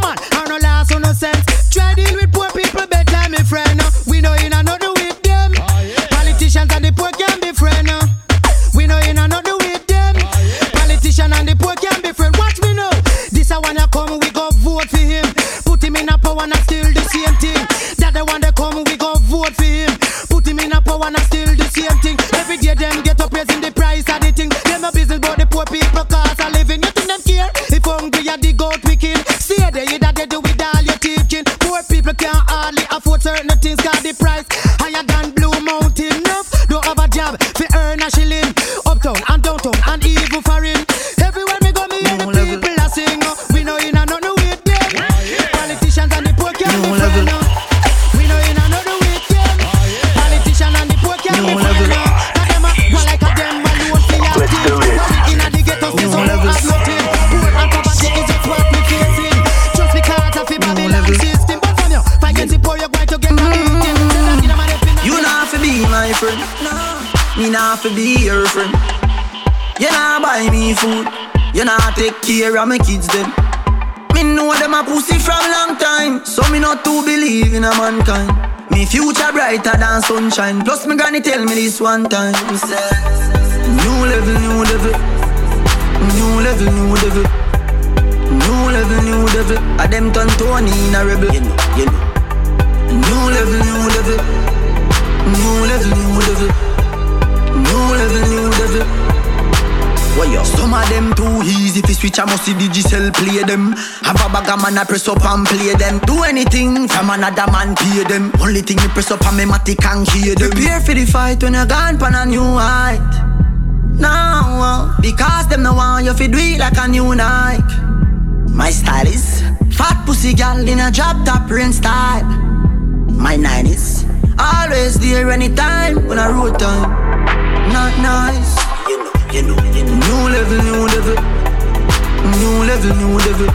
can't hardly afford certain Not take care of my kids them. Me know them a pussy from long time, so me not to believe in a mankind. Me future brighter than sunshine. Plus me granny tell me this one time. New level, new level, new level, new level, new level, new level. A them turn Tony in a rebel. You know, you know. New level, new level. New level, new level. What yo? Some of them too easy If fi switch. I must see digital play them. Have a bag of man I press up and play them. Do anything from another man pay them. Only thing you press up and me matic and hear them. Prepare for the fight when you're gone pan a new height. Now, uh, because them no want you fi do it like a new Nike. My style is fat pussy gal in a drop top rain style. My 90s always there anytime when I road time. Not nice. You know, you know. New level, new level. New level, new level.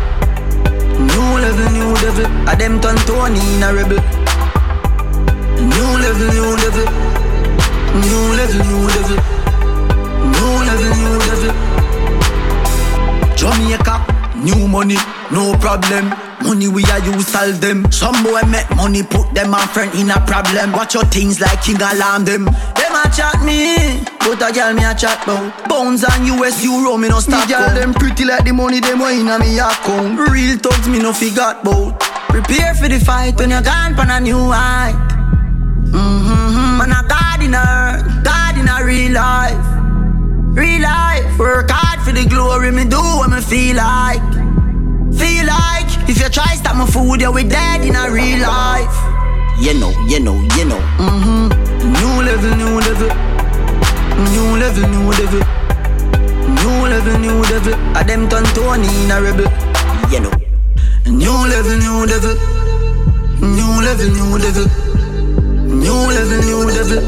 New level, new level. A them turn Tony in a rebel. New level, new level. New level, new level. New level, new level. Jamaica, new money, no problem. Money we are use solve them. Some boy make money put them on friend in a problem. Watch your things like king alarm them. Them a chat me, but a girl me a chat bout. Pounds and US euro me no stop. Me girl them pretty like the money them wine a me account. Real thugs me no forgot bout. Prepare for the fight when you're gone pan a new height. Mm-hmm, man a God in her, God in a real life. Real life, work hard for the glory, me do what me feel like. Feel like if you try stop my food, you we dead in a real life. You know, you know, you know. Mm-hmm. New level, new level. New level, new level. New level, new level. A them turn Tony in a rebel. You know. New level, new level. New level, new level. New level, new level.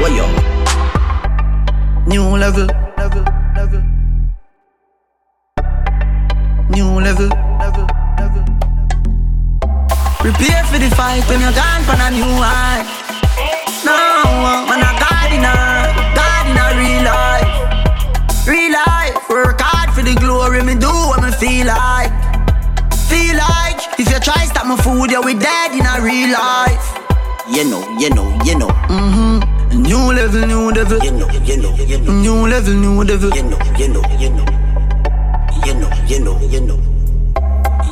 What yo? New level. New level, level, level. Prepare for the fight when you're gone from a new high. Feel like. Feel like if you try stop my food, you we dead in a real life. You know, you know, you know. Mm-hmm. New level, new level. You know, you know, you know. New level, new level. You know, you know, you know. You know, you know, you know.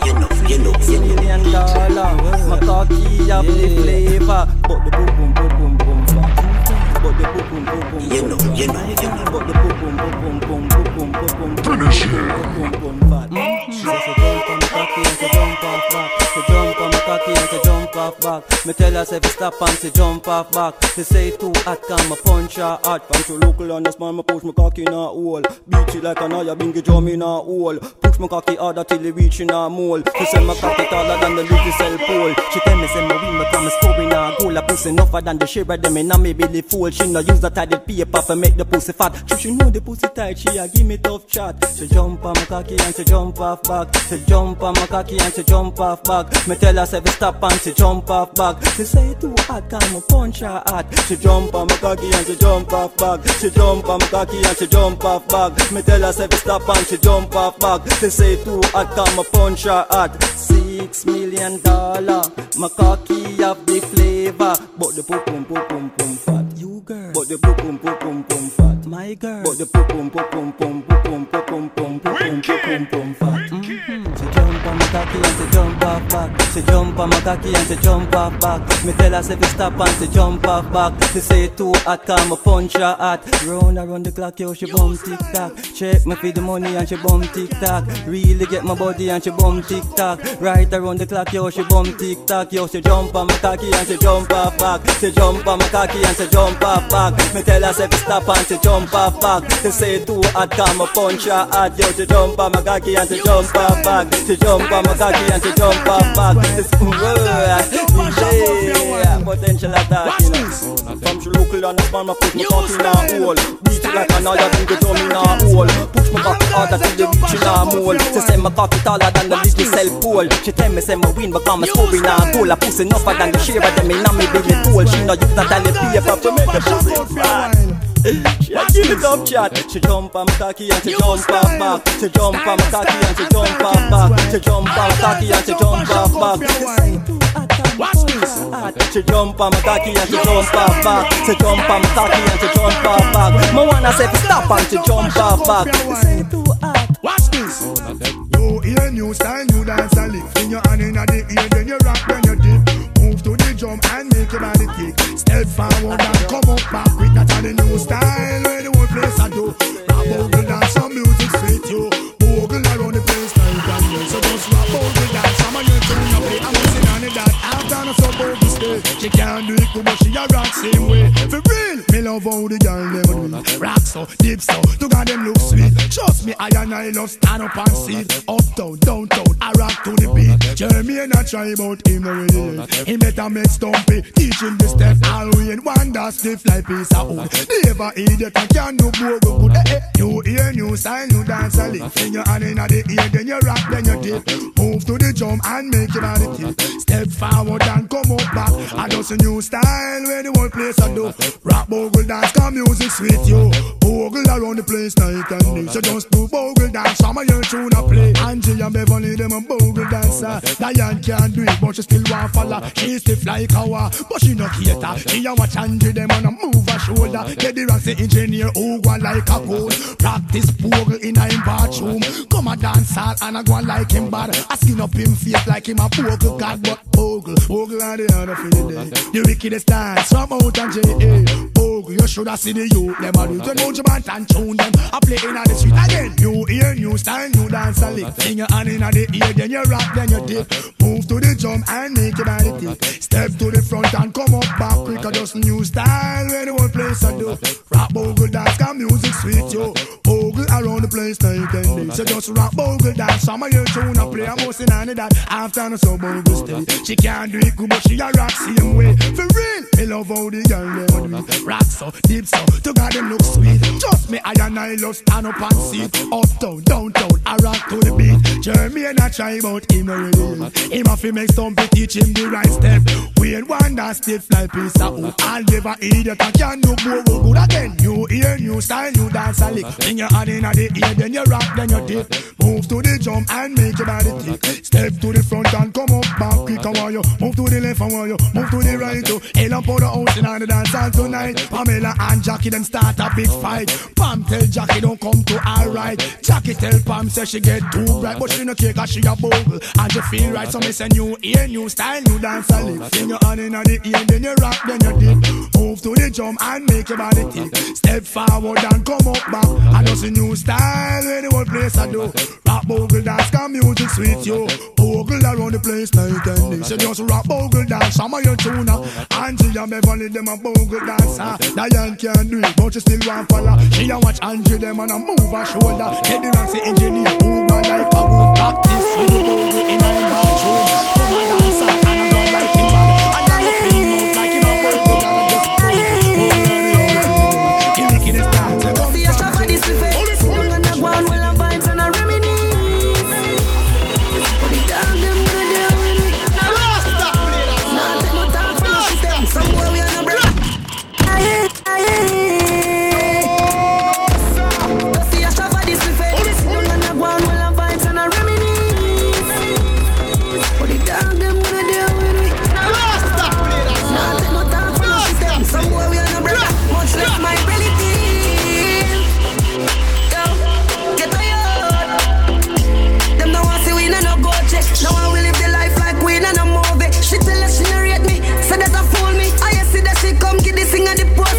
You know, you know, you know. Million dollar, my cocky have the flavor, but the boom boom boom boom boom fat. But the boom boom boom boom. You know, you know, you know. But the boom boom boom boom boom boom boom boom boom Finish it. boom boom boom fat. So so jump on my cocky and so jump off back. So jump on my cocky and so jump off back. Me tell her say stop and she jump off back. She say too hot, come a punch her hot. From she local on the man, me push my cocky in a hole. Beat it like a naya, bingy drum in a hole. Push my cocky harder till it reach in a mole. She say my cocky taller than the little cell pole. She tell me say me win, me come scoring a goal. A pussy enougher than the share them in a me belly full. She no use that tidy paper for make the pussy fat. She she know the pussy tight, she a give me tough chat. She jump on my cocky and she jump off back. She jump on my cocky and she jump off back. Me tell her say stop and she jump off back. She say it too hot, come a punch her hot. She jump on my cocky and she jump off back. She jump on my cocky and she jump off back. Me tell her say fi stop and she jump off back. She say it too hot, come a punch her hot. Six million dollar, my cocky have the flavor, but the pum pum pum pum pum fat. You girl, but the pum pum pum pum pum fat. My girl, but the pum pum pum pum pum pum pum pum pum pum pum pum pum fat. Mhm. She jump on cocky and she jump off back. She jump on my cocky and she jump off back. Me tell her say fi stop and she jump off back. She say too hot, come a punch her hot. Round around the clock, yo she bum tick tock. Check me for the money and she bum tick tock. Really get my body and she bum tick tock. Right around the clock, yo she bum tick tock. Yo she jump on my cocky and she jump off back. She jump on my cocky and she jump off back. Me tell her say fi stop and she jump off back. She say too hot, come a punch her hot. Yo she jump on my cocky and she jump off back. She jump on my cocky and she jump off back. This It's yeah, potential attack, you know. Oh, From she local on the span, my push my cocky in a hole. Beat it like another thing, the drum in a hole. Push my cocky harder till the reach in a mole. She say my cocky taller than the little cell pole. She tell me say my win, but I'm a score in a goal. I pussy enough than the share of them in a me belly pool. She know use that tally paper to make the pussy fat. She a give it up chat. She jump on my cocky and she jump off back. She jump on my cocky and she jump off back. She jump on my cocky and she jump off back. Watch this. She jump on my cocky and she jump off back. She jump on my cocky and she jump off back. My wanna say stop and she jump off back. Watch this. Oh, you hear new style, new dance and lift. In your hand in the ear, then you rock, then you dip. Jump and make your body kick. Step forward and come up back with That's how the new style where the whole place I do. Rap bogle dance, some music sweet you. Bogle around the place you can hear. So just rap bogle dance, some of you tune up. I'm missing on it that. I've done a so bogle stay. She can't do it but she a rock same way. For real, me love how the girl them do. Rock so, dip so, to God them look. Trust me, I and I love stand up and sit. Uptown, downtown, I rock to the beat. Jeremy and I try about him already. He better make stumpy, teach him the step. All we in wonder stiff like piece of wood. Never idiot, I can do more good. Eh, eh. New ear, new style, new dance a lick. In your hand in the ear, then you rock, then you dip. Move to the jump and make your body tip. Step forward and come up back. I just a new style where the whole place I do. Rock bogle dance, come music sweet you. Bogle around the place night and day. So just do bogle dance, some of your tune a play. Angie and Beverly, them a bogle dancer. Uh. Diane can't do it, but she still want follow. She stiff like war, but she no cater. She a watch Angie, them on a move her shoulder. Get the engineer, who go like a pole. Practice bogle in a him bathroom. Come a dance hall and a go like him bad. I skin up him face like him a bogle god, but bogle, bogle are the other for the day. The wickedest dance from out and J.A. Bogle, you shoulda seen the youth, them a do mojo band and tune them. I play in the street again. New ear, new style, new dance a lick. Finger your hand in the ear, then you rock, then you dip. Move to the jump and make your body tick. Step to the front and come up back quick. Just new style where the whole place I do. Rock bogle dance, got music sweet yo. Bogle around the place night and day. So just rock bogle dance. Some of your tune I play. I'm most in on that. After no so bogle stay. She can't do it good, but she a rock same way. For real, me love how the girl them do. Rock so, deep so, to God them look sweet. Just me, I and I love stand up and sit. Uptown, downtown, I rock to the beat. Jeremy and I try about him already. Him have to make stumpy, teach him the right step. We ain't one that stiff like piece of. I'll never idiot, I can do more good again. New ear, new style, new dance a lick. In your hand in the ear, then you rock, then you dip. Move to the jump and make your body tick. Step to the front and come up back quick. I want you. Move to the left, I want you. Move to the right, too. Ella pour the house in the dance tonight. Pamela and Jackie them start a big fight. Pam tell Jackie don't come to alright. Jackie tell Pam say she get too bright, but she no care cause she a bogle. And you feel right, so me say new ear, new style, new dance a lift. Then you on inna the ear, then you rock, then you dip. Move to the jump and make your body tick. Step forward and come up back. I just a new style any the place I do. Rock bogle dance, come music sweet yo. Bogle around the place night and day. So just rock bogle dance, some of your tuna. Angie and Beverly them a bogle dancer. Diane can't do it, but she still want follow. She a watch Angie them and a move over shoulder. Get the Ramsey engineer, who life, I won't practice. You know, in my bathroom. King of the post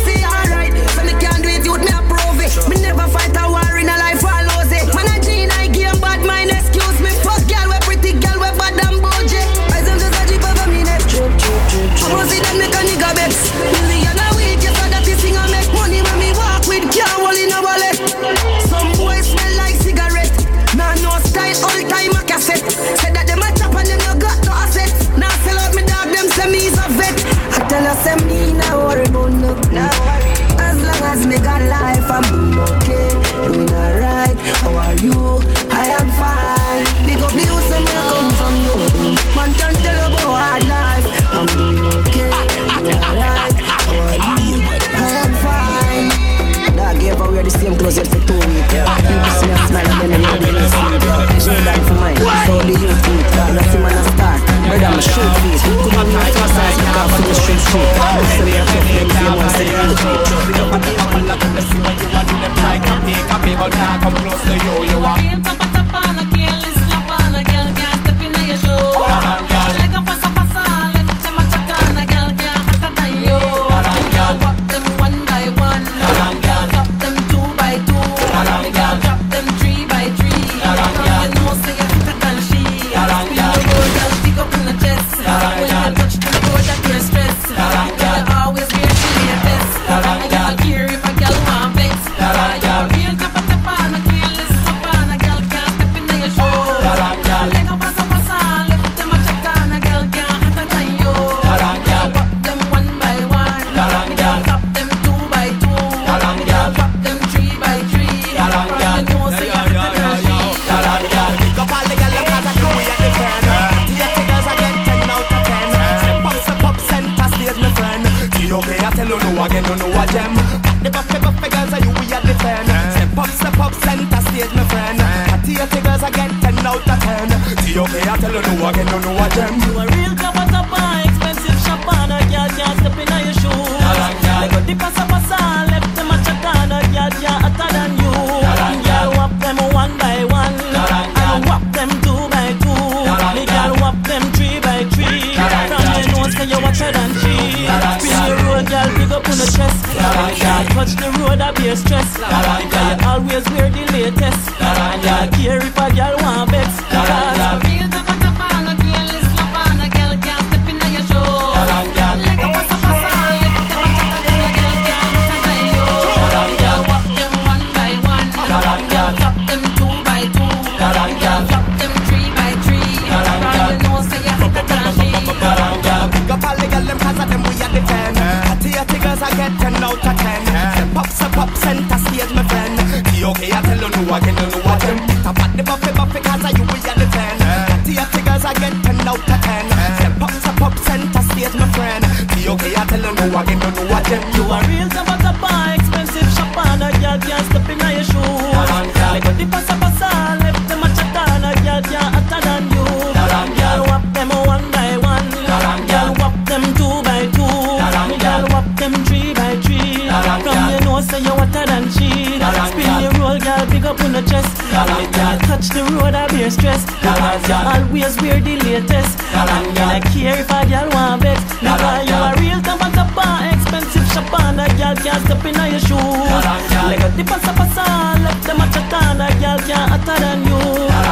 a girl want vex Because you a real top and top and expensive shop And a girl can't step in your shoes. Leg out the pasta pasta Left them a chat and a girl can't hotter than you.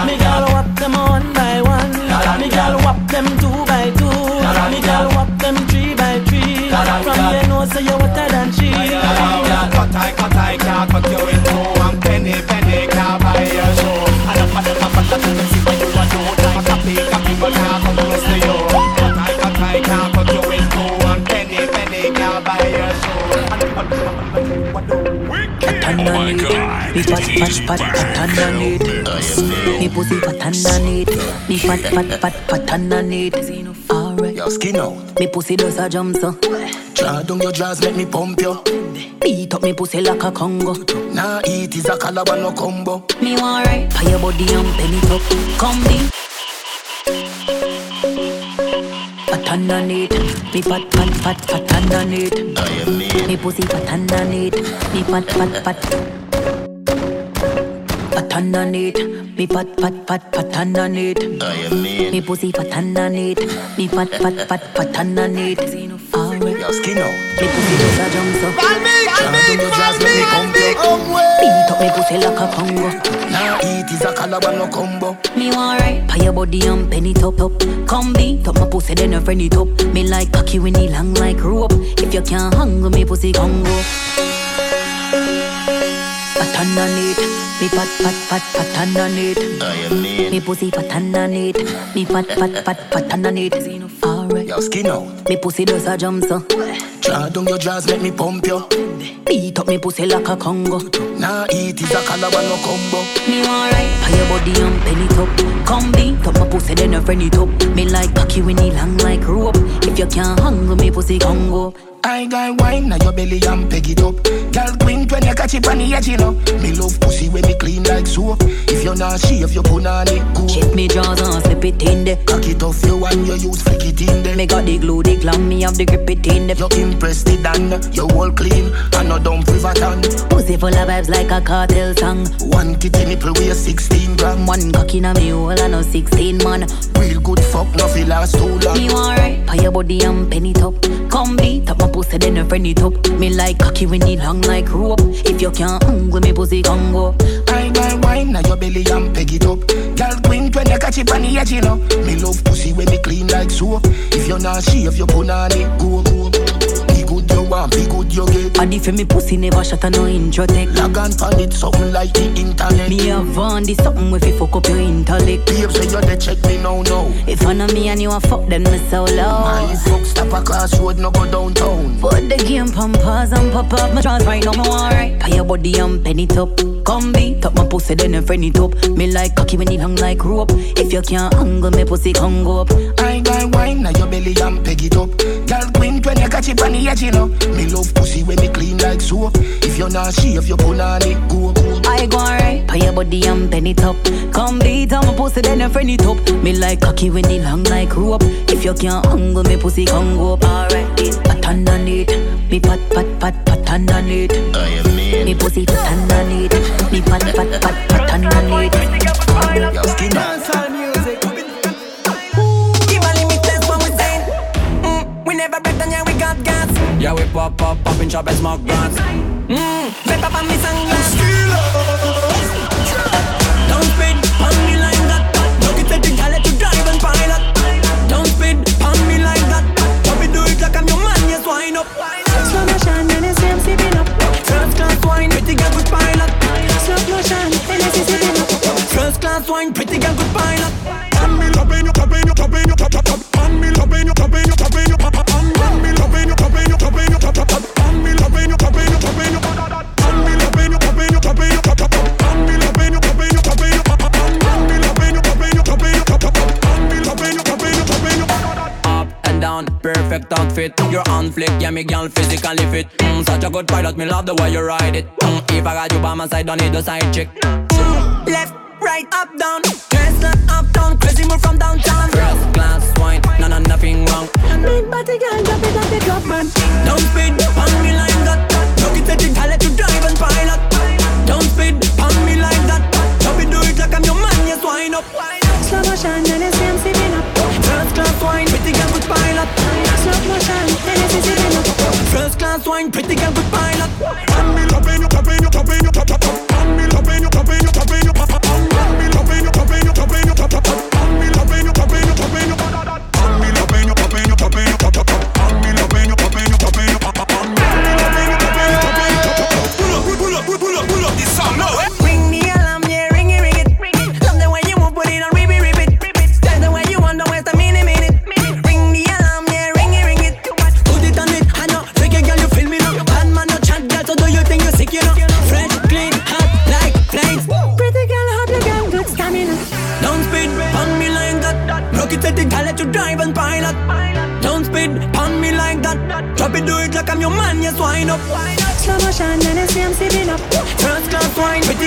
Me girl whap them one by one. Me girl. whap them two by two. Me girl whap them three by three. From your nose say you hotter than she. Cut I, cut I, can't cut you Me fat, fat, fat, fat underneath. Me pussy fat underneath. Me fat, fat, fat, fat underneath. Alright. Your skin out. Me pussy does a jump so. Draw down your jaws, make me pump you. Beat up me pussy like a Congo. Nah, eat is a calabar no combo. Me want right. Pay your body and penny top. Come be. Fat underneath. Me fat, fat, fat, fat underneath. Me pussy fat underneath. Me fat, fat, fat. Fat underneath. Me fat, fat, fat, fat underneath. Me pussy fat underneath. Me fat, fat, fat, fat underneath. Alright. Your skin out. Me pussy does a jump so. Draw down your jaws, make me pump you. Beat up me pussy like a Congo. Nah, eat is a calabar no combo. Me want right. Pay your body and penny top up. Come beat up my pussy then a friend it up. Me like cocky when he long like rope. If you can't hang me pussy Congo. Fat underneath. Me fat fat fat fat underneath. Me pussy fat underneath. Me fat fat fat fat underneath. Alright. Your skin out. Me pussy does a jump so. Draw down your jaws, make me pump you. Beat up me pussy like a Congo. Nah, eat is a calabar no combo. Me want right. Pay your body and penny top. Come beat up my pussy then a friend it up. Me like cocky when he long like rope. If you can't hang with me pussy Congo. I got wine now your belly and peg it up. Girl queen when you catch it on the edge, you know. Me love pussy when me clean like soap. If you're not shave, you put on it go. Chip me jaws and slip it in there. Cock it off you and you use flick it in there. Me got the glue, the glam, me have the grip it in there. You impressed it and you all clean and no dumb Riverton. Pussy full of vibes like a cartel song. One titty nipple weigh 16 gram. One cock in a me hole and no 16 man. Real good fuck, no feel last too long. Me want right, pay your body and penny top. Come beat up my pussy then a friend it up. Me like cocky when it long like rope. If you can't with me pussy Congo. I got wine now your belly and peg it up. Girl queen when you catch it on the edge, you know. Me love pussy when me clean like soap. If you're not shave, you put on it go want, be good you get. And if me pussy never shut a no intro tech. Log on pan it something like the internet. Me have on this something if you fuck up your intellect. Babes say you dey check me now now. If I know me and you a fuck then me so low. My fuck stop across road no go downtown. Put the game pause and pop up my trance right now me want right. Pay your body and penny top. Come beat up my pussy then a friend it up. Me like cocky when it hang like rope. If you can't angle me pussy can go up. I got wine now your belly and peg it up. Girl queen when you catch it on the edge, you know. Me love pussy when me clean like soap. If you're not shave, you put on it go go. I go right. Pay your body and penny top. Come beat up my pussy then a friend it up. Me like cocky when it long like rope. If you can't angle me pussy can go up. Alright, fat underneath. Me fat fat fat fat underneath. I am mean. Me pussy fat underneath. Me fat fat fat fat underneath. Your skin up, pop in shop and smoke blunts. Mm, step yeah, me girl physically fit. Mm, such a good pilot, me love the way you ride it. Mm, if I got you by my side, don't need a side chick. Left, right, up, down. Dress like uptown, crazy move from downtown. First class wine, no, no, nothing wrong. Big body girl, drop it like a drop man. Don't speed on me like that. Look at the thing, I let you drive and pilot. Don't speed on me like that. Let me do it like I'm your man, yes, wind up. Slow motion, and it's him sipping up. First class wine, pretty girl good pilot. Slow motion, and it's him sipping up. First class wine, pretty girl good pilot. You, loving you, tap tap tap. And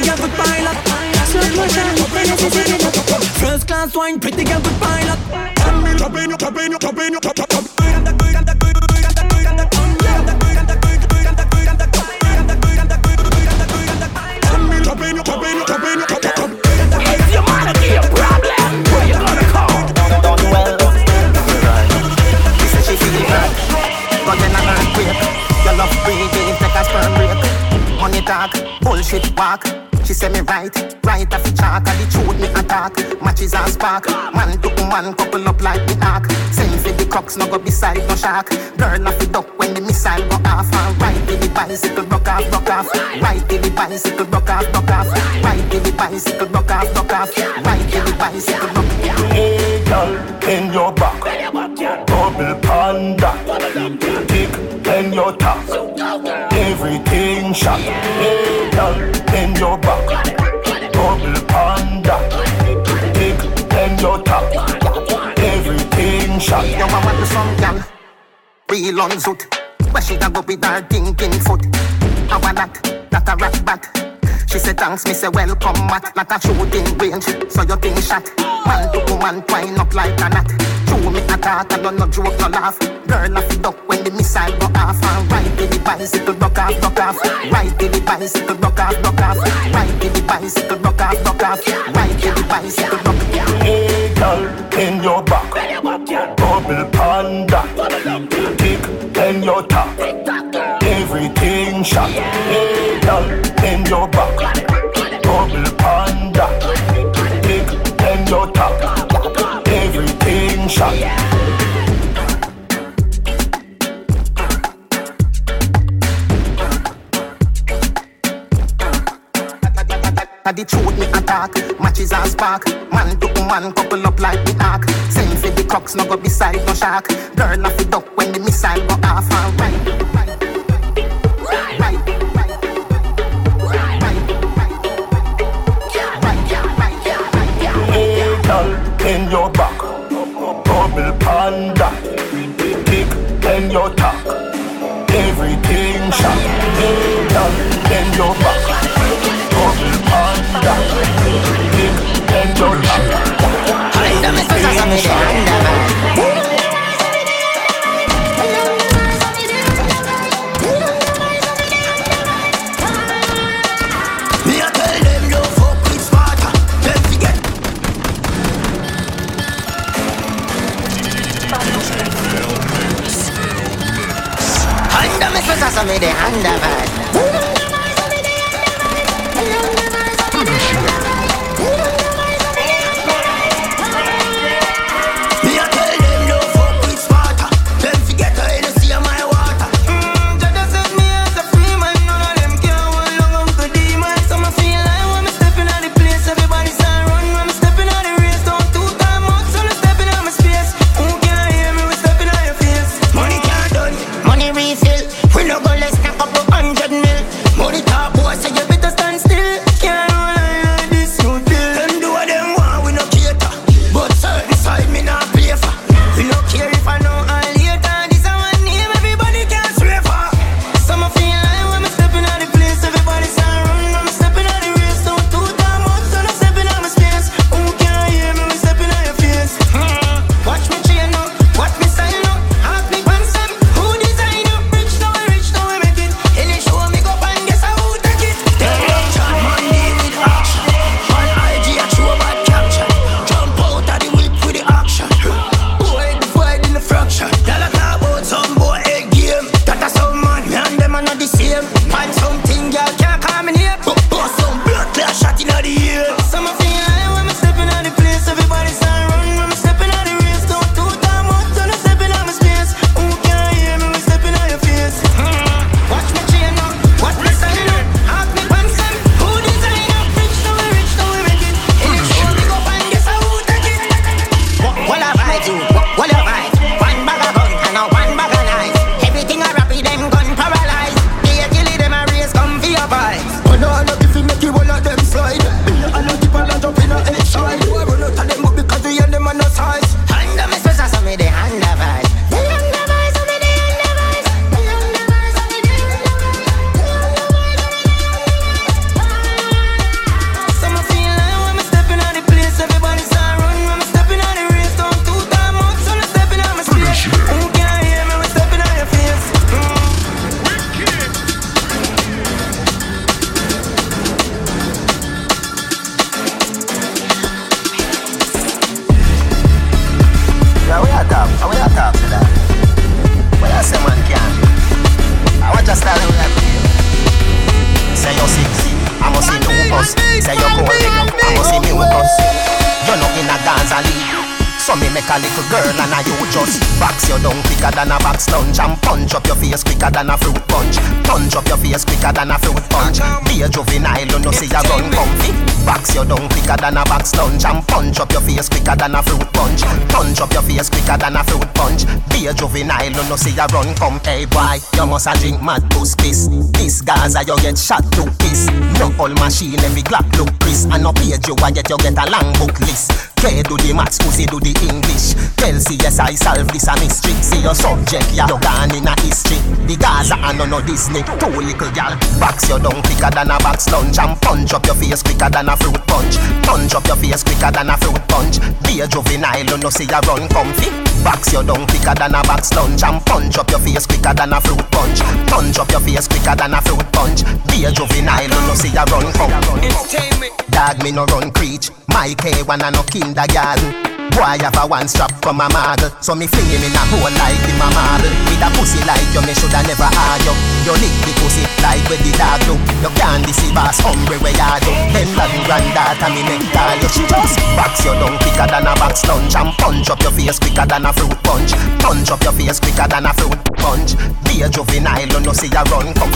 girl with pilot. Slow motion, up. First class wine, pretty girl with pilot. Drop in, drop in, drop in, drop in, drop. Say me right, right off the chalk And the truth me attack, matches and spark. Man to man couple up like the ark. Send for the crooks, no go beside no shark. Girl off the duck when the missile go off. And ride till the bicycle rock off, rock off. Ride till the bicycle rock off, rock off. Ride till the bicycle rock off, rock off. Ride till the bicycle rock Hey girl, in your back. Bubble panda. Tick in your top. Everything shot. Hey girl, your back. Bubble panda. Tick in your top. Everything shot. Yo, I want to some gal Real on zoot. Where she da go with her thinking foot. I want that, that a rat bat. She said thanks, me say welcome mat Like a shooting range, so you think shot. Man to woman twine up like a knot True me attack, I don't no joke, no laugh. Girl I the duck when the missile go off. And ride till the bicycle rock off, rock off. Ride till the bicycle rock off, rock off. Ride till the bicycle Girl off the duck than a box lunch and punch up your face quicker than a fruit punch. Punch up your face quicker than a fruit punch. Be a juvenile, you know see you run comfy. Box your down quicker than a box lunch and punch up your face quicker than a fruit punch. Punch up your face quicker than a fruit punch. Be a juvenile, you know see you run come. Hey boy, you must a drink mad puss piss. This Gaza you get shot to piss. No old machine every Glock look Chris and no page you a get you get a long book list. Play do the maths, pussy do the English. Tell yes I solve this a mystery. See your subject, yeah, gone in a history. The Gaza and no no Disney. Two little gal, box you down quicker than a box lunch and punch up your face quicker than a fruit punch. Punch up your face quicker than a fruit punch. Be a juvenile, you know see you run comfy. Box you down quicker than a box lunch and punch up your face quicker than a fruit punch. Punch up your face quicker than a fruit punch. Be a juvenile, you know see you run comfy. Dog me no run creech. My K1 and no kindergarten. Boy have a one strap from a model So me fling him in a hole like him a marble. With a pussy like you, me shoulda never argue You. Lick the pussy like where the dog do. You can't deceive us, hombre where you do Then loving granddaughter me make call you She just box you down quicker than a box lunch. And punch up your face quicker than a fruit punch. Punch up your face quicker than a fruit punch. Be a juvenile, you know see you run come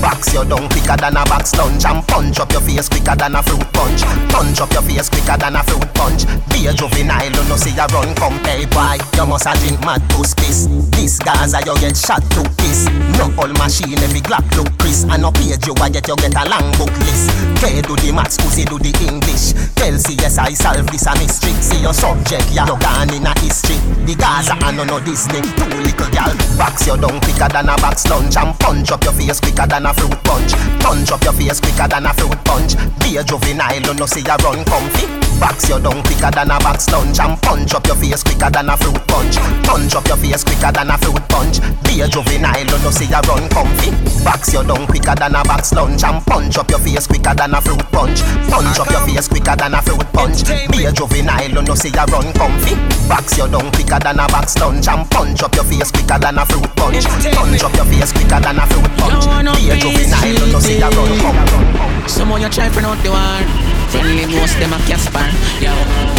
Box you down quicker than a box lunch. And punch up your face quicker than a fruit punch. Punch up your face quicker than a fruit punch. Be a juvenile, you know see you run come Hey boy, you must a drink mad puss piss. This Gaza you get shot to piss. No old machine every Glock look Chris. And no page you a get you get a long book list. K do the maths, pussy do the English? Tell I solve this a mystery. See your subject, yeah, you gone in a history. The Gaza and no no Disney Two little gal, box you down quicker than a box lunch. And punch up your face quicker than a fruit punch. Punch up your face quicker than a fruit punch. Be a juvenile, you know see you run comfy Box you down quicker than a box lunch And punch up your face quicker than a fruit punch. Punch up your face quicker than a fruit punch. Be a juvenile, you know see you run comfy. Box you down quicker than a box lunch And punch up your face quicker than a fruit punch. Punch up your face quicker than a fruit punch. Be a juvenile, you know see you run comfy. Box you down quicker than a box lunch And punch up your face quicker than a fruit punch. Punch up your face quicker than a fruit punch. Be a juvenile, you know see you run comfy. Someone you try for not the war Friendly most them a Casper Yo.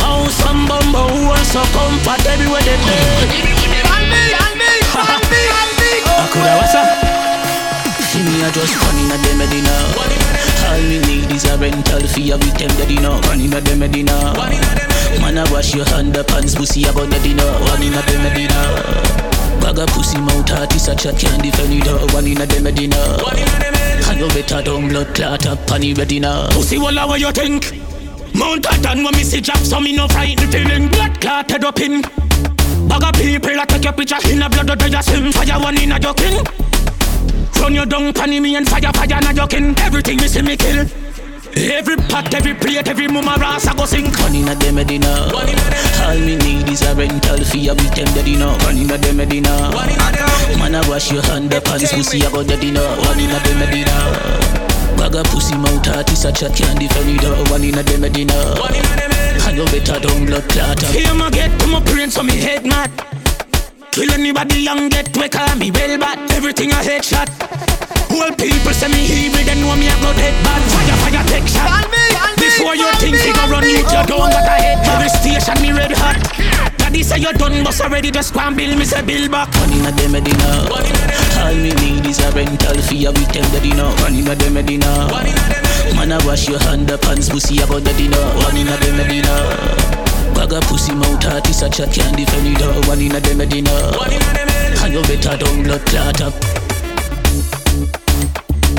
Oh some bumbo who are so comfort everywhere they go I coulda what's up? See me a just one in a dem medina All me need is a rental fee a weekend daddy no One in a dem medina Man a wash your hand up pants pussy a go daddy no One in a dem medina Bag a pussy mouth artist a chat can't defend it uh, One in a dem medina And you better don't blood clot up on the retina Pussy walla what you think? Mount Titan when me see drop so me no frightened feeling. Blood clotted up in. Bag of people that take your picture in a blood that you swim. Fire one in a joking. Run your down panny me and fire fire na joking. Everything me see me kill. Every pot, every plate, every mama ras I go sink. One in a dem medina All me need is a rental fee a weekend daddy no One in a dem medina wash your hand up and pussy a go daddy no One in a dem medina Bag a pussy mouth artist a chat can't defend it uh, One in a dem medina And you better don't blood clot. Up Here ma get to my brain so me head mad. Kill anybody young get we call me well bad. Everything a headshot Whole people say me evil, they know me a go dead bad. Fire, fire, take shot. Before you think you go run, you just don't got a head. Every station me red hot Daddy say you done, but already just go and bill me say bill back. One in a dem medina All me need is a rental fee a weekend daddy no One in a dem medina Man a wash your hand up pants pussy a go daddy no One in a dem medina Bag a pussy mouth artist a chat can't defend it uh, One in a dem medina And you better don't blood clot up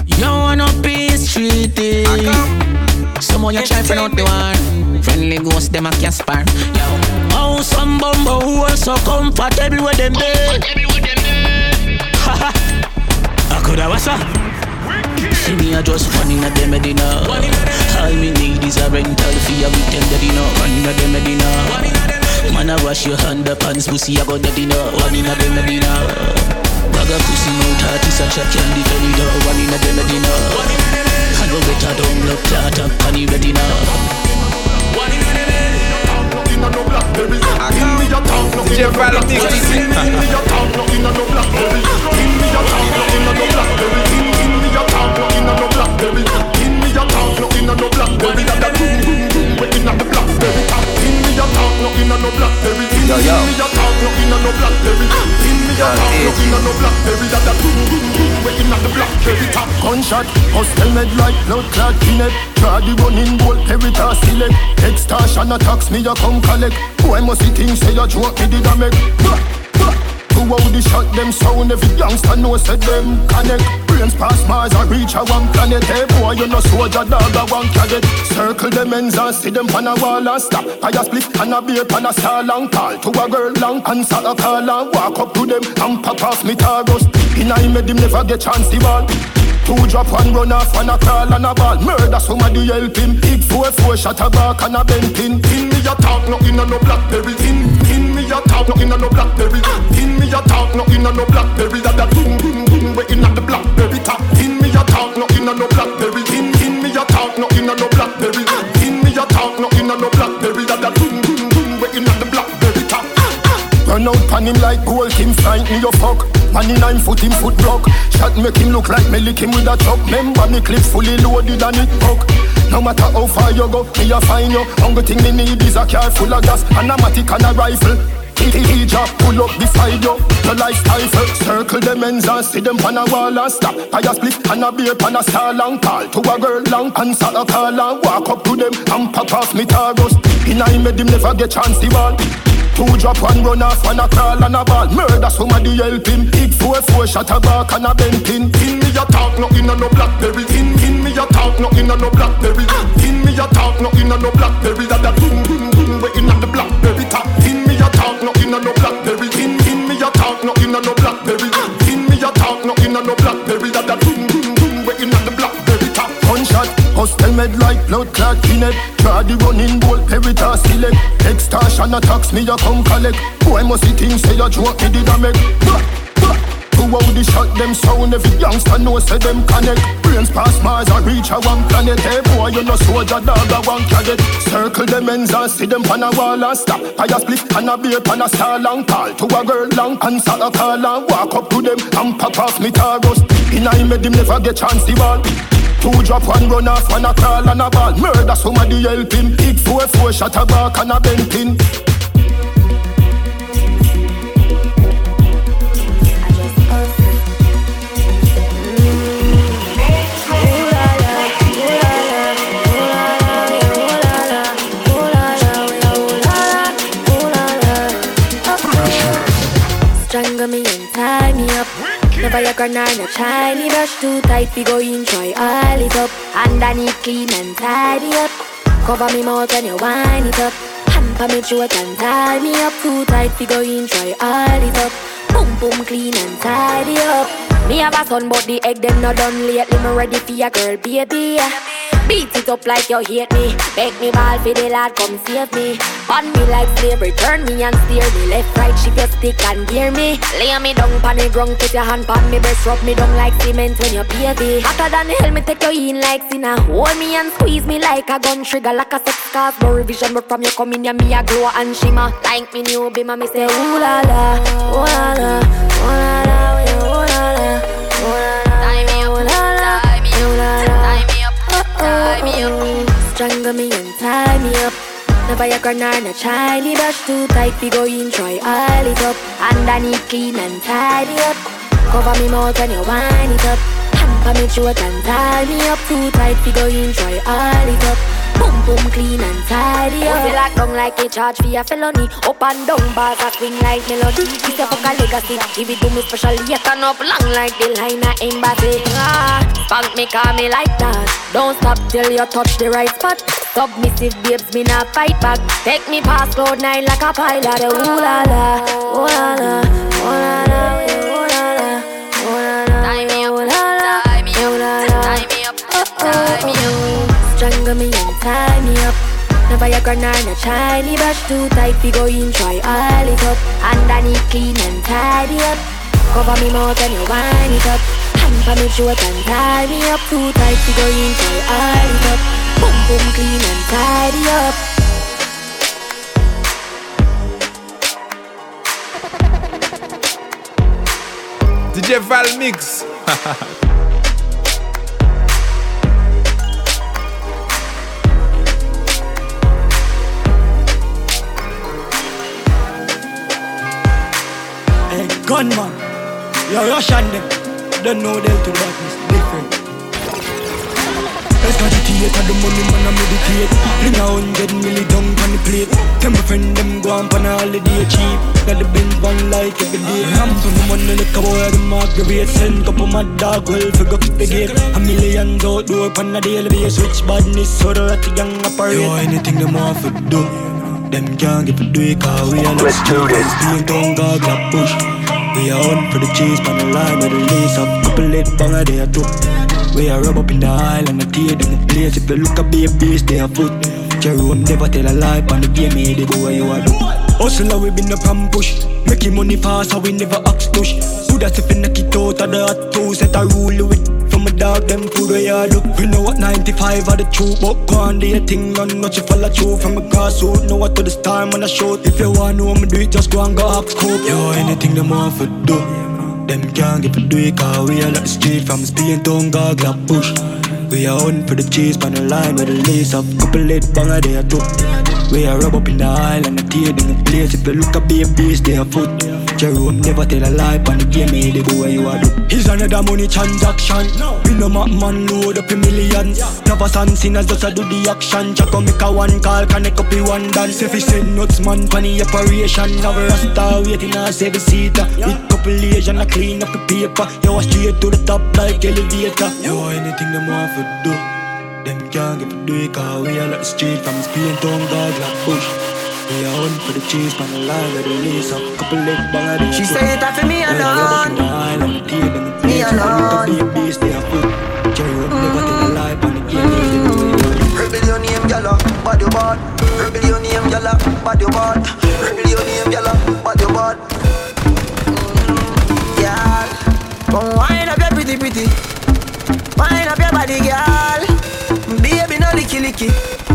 You wanna peace treaty Someone you try for not the one Friendly ghost them a Casper Yo. Oh some bumbo who are so comfortable with them day [LAUGHS] I coulda what's up? See me a just one in a dem medina All me need is a rental fee a weekend daddy no One in a dem medina Man a wash your hand up pants pussy a go daddy no One in a dem medina Bag a pussy mouth artist a chat can't defend it uh, One in a dem medina And go better down blood clot up on the retina One in a dem DJ Friday Dick Give me your tongue, no in a no blackberry. In in in. That in in. Yo, yo. Me a talk no inna no blackberry. In me a talk no inna no blackberry. That a boom boom boom. We inna the blackberry top. Gunshot, hostel med like blood clot kinet. Try the running bolt, peritas select. Extortion attacks me a come collect. Boy must see things say a joke me did a make. Who how the shot them sound? Every youngster know say them connect Brains pass Mars and reach a one planet. Hey boy you know soldier dog a one cadet Circle them ends and see them pan a wall and stop. I a split and a beer pan a star long call To a girl long answer a call and walk up to them And pop off me targos In I made him never get chance the ball. Two drop one run off and a crawl and a ball. Murder somebody help him Big four four shot a back and a bent pin In me a talk no in a no blackberry In, in a talk no in a no blackberry. In me a talk no in a no blackberry. That a boom boom boom we in a the blackberry top. In me a talk no in a no blackberry. In, in me a talk no in a no blackberry. In me a talk no in a no blackberry. That a boom boom boom we in a the blackberry top. Run out pan him like gold, him fight me your fuck. Man in nine foot, him foot block Shot make him look like me lick him with a chop Remember me clip fully loaded and it buck No matter how far you go, me a find you. Only thing me need is a car full of gas And a matic and a rifle. He drop pull up beside you. The lifestyle first Circle them ends and see them on a wall and stop. A split and a beer pan a star long call To a girl long answer a call and walk up to them And pop off me targos In I made him never get chance the ball Two drop one run off and a crawl and a ball. Murder somebody help him Big four four shot a back and a bent pin In me a talk no in a no blackberry. In, in me a talk no in a no blackberry. In me a talk no in a no blackberry. That a boom boom boom we in a the blackberry top. In me a talk no in a no blackberry. In, in me a talk no in a no blackberry. In me a talk no in a no blackberry. That a boom boom boom we in a the blackberry top. Gunshot Hostel med like blood clot kinet Try the running bolt, peritas select Extortion attacks me a come collect. Boy must see things say a joke me did a make? How the shot them sound Every youngster know say them connect? Brains pass Mars and reach a one planet. Hey boy you know soldier dog a one cadet Circle them ends and see them pan a wall and stop. I a split and a beer pan a star long call To a girl long answer a call and walk up to them And pop off me targos In I made him never get chance the ball Two drop one run off and a crawl and a ball. Murder somebody help him. Big four four shot a back and a bent pin Never your granite, no shiny brush too tight. We go try all it up. Underneath clean and tidy up. Cover me mouth when you wind it up. Pa me throat and tie me up too tight. We go try all it up. Boom boom clean and tidy up. Me have a son, but the egg them not done lately. Me ready for your girl, baby. Beat it up like you hate me. Make me ball for the lad, come save me. On me like slavery, turn me and steer me. Left, right, shift your stick and gear me. Lay me down pon the ground, put your hand pon me breast, rub me down like cement when you me. Hotter than hell, me take you in like sinner. Hold me and squeeze me like a gun trigger, like a sex cars. No revision, but from you coming here, me a glow and shimmer. Like me new bima, me say ooh la la, ooh la la, ooh la la me up. Strangle me and tie me up. Your granite, no shiny brush too tight. We go in, try all it up. Underneath clean and tidy up. Cover me mouth when you wind it up. Hand me throat and tie me up too tight. We go in, try all it up. Boom boom clean and tidy up. Like down like a charge for a felony. Up and down bars a swing like melody. This a fuck a legacy. Give it to me specially. You turn up long like the line of embassy. Ah, spank me, call me like that. Don't stop till you touch the right spot. Submissive babes, me not fight back. Take me past cloud nine like a pilot. Ooh la la, ooh la la, ooh la la, ooh la la, ooh la la. Tie me up, tie me up, tie me up, tie me up. Strangle me and tie me up. Never your granite, no shiny brush too tight. We go in, try all it up. Underneath clean and tidy up. Cover me mouth when you wind it up. Hand pa me throat and tie me up too tight. We go in, try all it up. Boom boom clean and tidy up. [LAUGHS] DJ Val Mix. [LAUGHS] gunman, you rush on them. Don't know them to darkness, different. Let's meditate on the money, man, I meditate. Bring a hundred milli down on the plate. Tell my friend them go on on a holiday cheap. Got the Benz one like every day. Ram to the money, look a boy, the market Send couple my dog, well, figure up the gate. A million outdoor on a daily basis. Switch badness, so that the young operate. Yo, anything them want to do. Them can't get to do it, cause we are Let's do this. Being down, God, got push. We are on for the cheese, on the line with the lace up. Couple lit banger, they are two. We are rub up in the aisle and the tear in the place. If you look at babies, they are foot. Jerome never tell a lie, on the game, they go where you are do. Hustle, we been up and push. Making money fast, so we never ask push. Who that's if you knock it out of the hot two, set a rule with from a dog, them food where do. We know what 95 are the truth, but go on, do your thing, none not you follow through. From a grassroots, know what to the star, when I shoot. If you want me do it, just go and go ask scope. Yo, anything them want for do. Them can't get to do it, cause we are like the street from Spain to Gaga push. We are on for the cheese, on the line with the lace up. Couple lit banger, they are two. We are rub up in the aisle and the tear in the place. If you look at babies, they are foot. Jerome never tell a lie, on the game, eh, they go you are do. He's another money transaction. We no map man load up a millions. Never son sinners just a do the action. Jack make a one call, connect up the one dance. If he send nuts, man, funny operation. Now we're a star waiting on save a seater. With couple Asian, I clean up the paper. Yo, straight to the top like elevator. Yo, anything them want for do. Them can't get to do it, cause we are like the street from Spain to Gaga push. We are on for the cheese, man, the line with the lace up. Couple leg they She say it for me We are rub up in alone. the aisle and the tear in the Me place. If you look alone. at babies, they are foot. Jerome never tell a lie, on the game, they go where you are do. Rebel your name, gyal, bad your bad. Rebel your name, gyal, bad your bad. Rebel your name, gyal, bad your bad. Gyal, come wind up your pretty pretty. Wind up your body, gyal. Baby, no licky licky.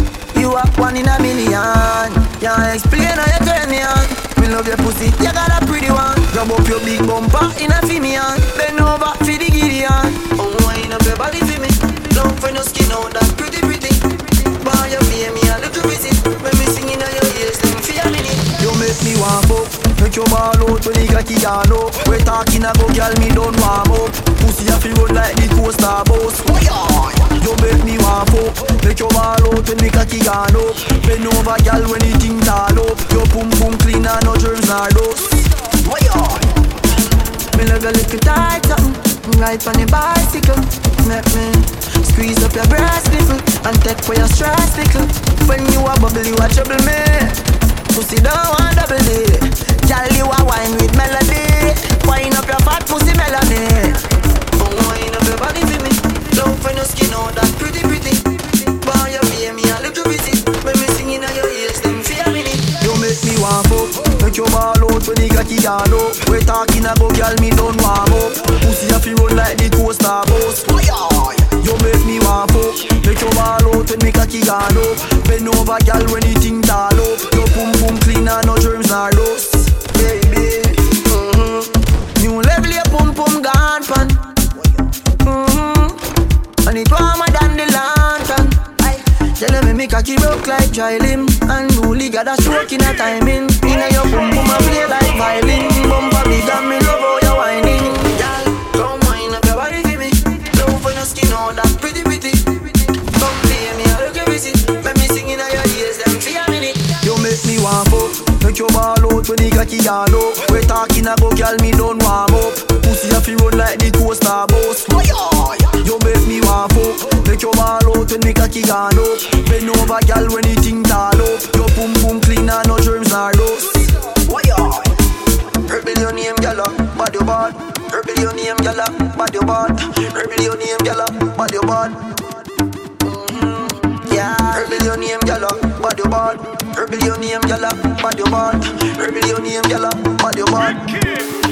You are one in a million. Can't explain how you turn me on. Me love your pussy, you got a pretty one. Grab up your big bumper in a female. Bend over for the Gideon. Oh, wind up your body for me. Long for no skin out, that pretty pretty. Boy, you pay me a little visit. When me singing on your ears, me feel a minute. You make me warm up. Make your ball out when got it all up. We talking about girl, me don't warm up. Pussy a feel run like the coaster bus. Oh, yeah. You make me want up. Make your ball out when me cocky gone up. Bend over, girl, when you think tall up. Your pum pum clean and no germs nor dust. Oh, yeah. Me love your little tight something Ride on the bicycle Make me squeeze up your breast nipple And take for your stress nickel When you a bubble you a trouble me Pussy don't want double D Girl you a wine with melody Wine up your fat pussy melody wine up your body for me Love when your skin out that pretty pretty. Boy you pay me a little visit When me singing on your ears them feel me You make me warm up Make your ball out when got it all up. We talking about girl me don't warm up. Pussy a fi run like the coaster bus You make me warm up Make your ball out when me cocky gone up. Bend over girl when you think tall up. Your pum pum clean and no germs nor dust Baby mm-hmm. New level your pan. Mm-hmm. And it warmer than the lantern Tell me me cocky broke like dry limb And Dooley got a stroke in a timing. Inna your boom boom a play like violin. Bumper big and me love how you whining. Girl, come wind up your body for me. Love for your skin all that pretty pretty. Come play me a look visit Let me sing inna your ears them for a minute. You make me warm up. Make your ball out when the cocky all up We talking a about girl me don't warm up Pussy a fi run like the coaster bus Fire You make me warm up Make your ball out when the cocky gone up. Bend over girl when you think tall up. Your pum pum clean and no germs nor dust Fire Rebel your name gyal uh, bad your bad. Rebel your name gyal uh, bad your bad. Rebel your name gyal uh, bad your bad. Mm-hmm. Yeah. Rebel your name, gyal, bad your bad. Rebel your name, gyal, bad your bad. Rebel your name, gyal, bad your bad.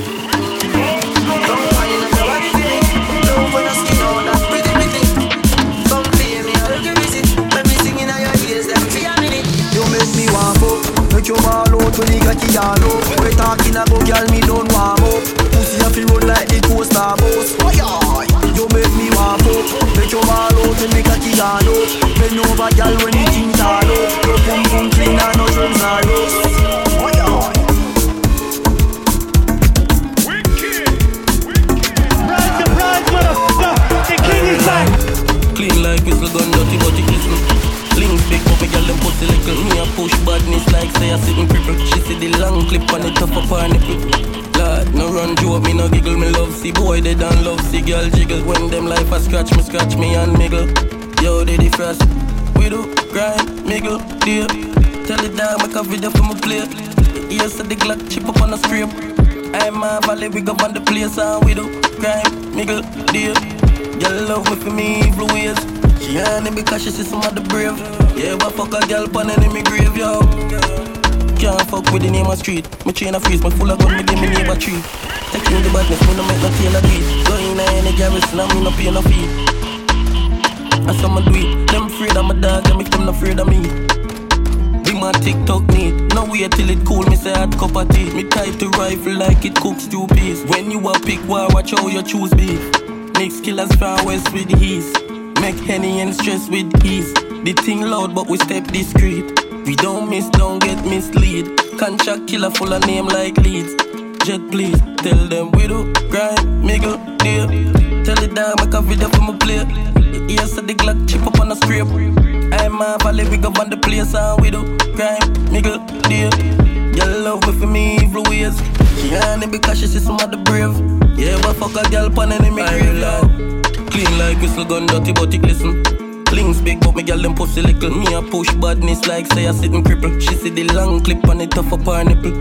Bend over, girl, when you think tall up. Your pum pum clean and no nor dust. Like say I sitting cripple. She see the long clip on it tough up her nipple. Lord, no run you joke, me no giggle, me love see boy they don't love see girl jiggle. When them life a scratch me, scratch me and miggle. Yo, they the first. We do grind, miggle, deal. Tell the dog make a video for my play. Yes, the Glock chip up on the scrape. I'm a valley, we go on the place and we do grind, miggle, deal. Girl love me for me blue ways. She honey because she see some of the brave. Yeah, but fuck a girl pan enemy grave, yo. Can't fuck with the name of street. Me chain a freeze, me full of gun, me give me neighbor tree. Take you the badness, me no make no tail of beat. Go in any garrison, and me no pay no fee. I saw me do it. Them afraid of my dog, them if them not afraid of me. Be my TikTok neat. No wait till it cool, me say hot cup of tea. Me type to rifle like it cooks two piece. When you a pick war, watch how you choose beef. Mix killers far west with ease. Make Henny and stress with ease. The thing loud, but we step discreet. We don't miss, don't get mislead. Contract killer full of name like leads. Jet please, tell them we do grind, miggle, deal. Tell it down, make a video for my play. Yes, the Glock chip up on the scrape. I'm a valley, we go on the place and we do grind, miggle, deal. Girl love me for me evil ways. She honey because she see some of the brave. Yeah, but fuck a girl pan enemy grave. Clean like whistle gun, dirty but it listen. Flings big, but me girl them pussy little. Me a push badness like say I sitting cripple. She see the long clip on it tough up her nipple.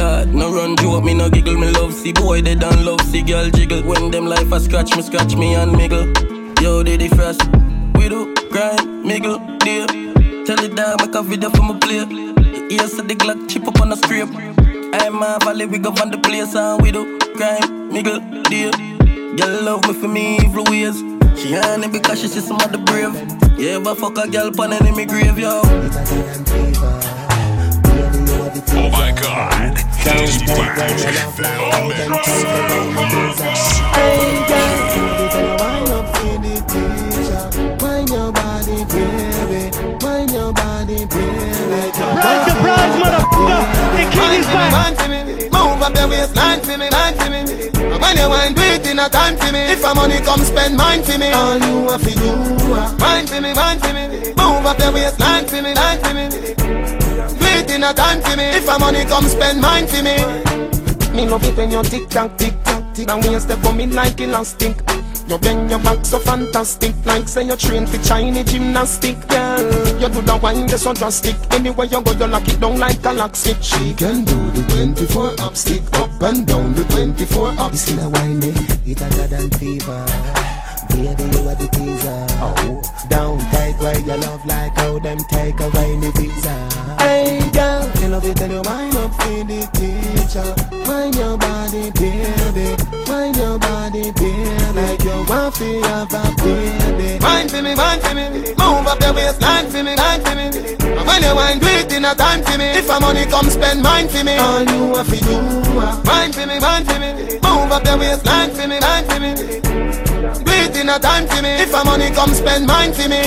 Lord, no run joke, me no giggle, me love see boy they don't love see girl jiggle. When them life a scratch me, scratch me and miggle. Yo, they the first. We do grind, miggle, deal. Tell it dog make a video for my play. Yes, the Glock chip up on the scrape. I'm a valley, we go on the place and we do grind, miggle, deal. Girl love me for me evil ways. She honey because she see some of the brave. Yeah, but fuck a girl pan enemy grave, yo. Oh my god, he's back. Mind your body, baby. Mind your body, baby. Rise your prize, motherfucker. The king is back. Mind for me, move up your waistline for me, mind for me. When you want do it in a time for me. If a money come spend mine for me. All you have to do, uh, mind for me, mind for me. Move up your waistline for me, mind for me. Do it in a time for me. If a money come spend mine for me. Me love it when you tick tock, tick. Now when you step on me like elastic. You bend your back so fantastic. Like say you train for Chinese gymnastic Girl, you do the wine that's so drastic. Anywhere you go you lock it down like a lock stick She can do the 24 up stick Up and down the 24 up You see the wine it hotter than fever Baby, are the teaser oh. Down tight where you love like how them take away the visa Hey girl, you love it and you mind up for the teacher Mind your body, baby Mind your body, baby Like you want to have a baby Mind for me, mind for me Move up the waistline for me, line for me And when you want do it in a time for me If a money come spend mine for me All you have to do uh, Mind for me, mind for me Move up the waistline for me, line for me it in a time for me. If a money come spend mine for me.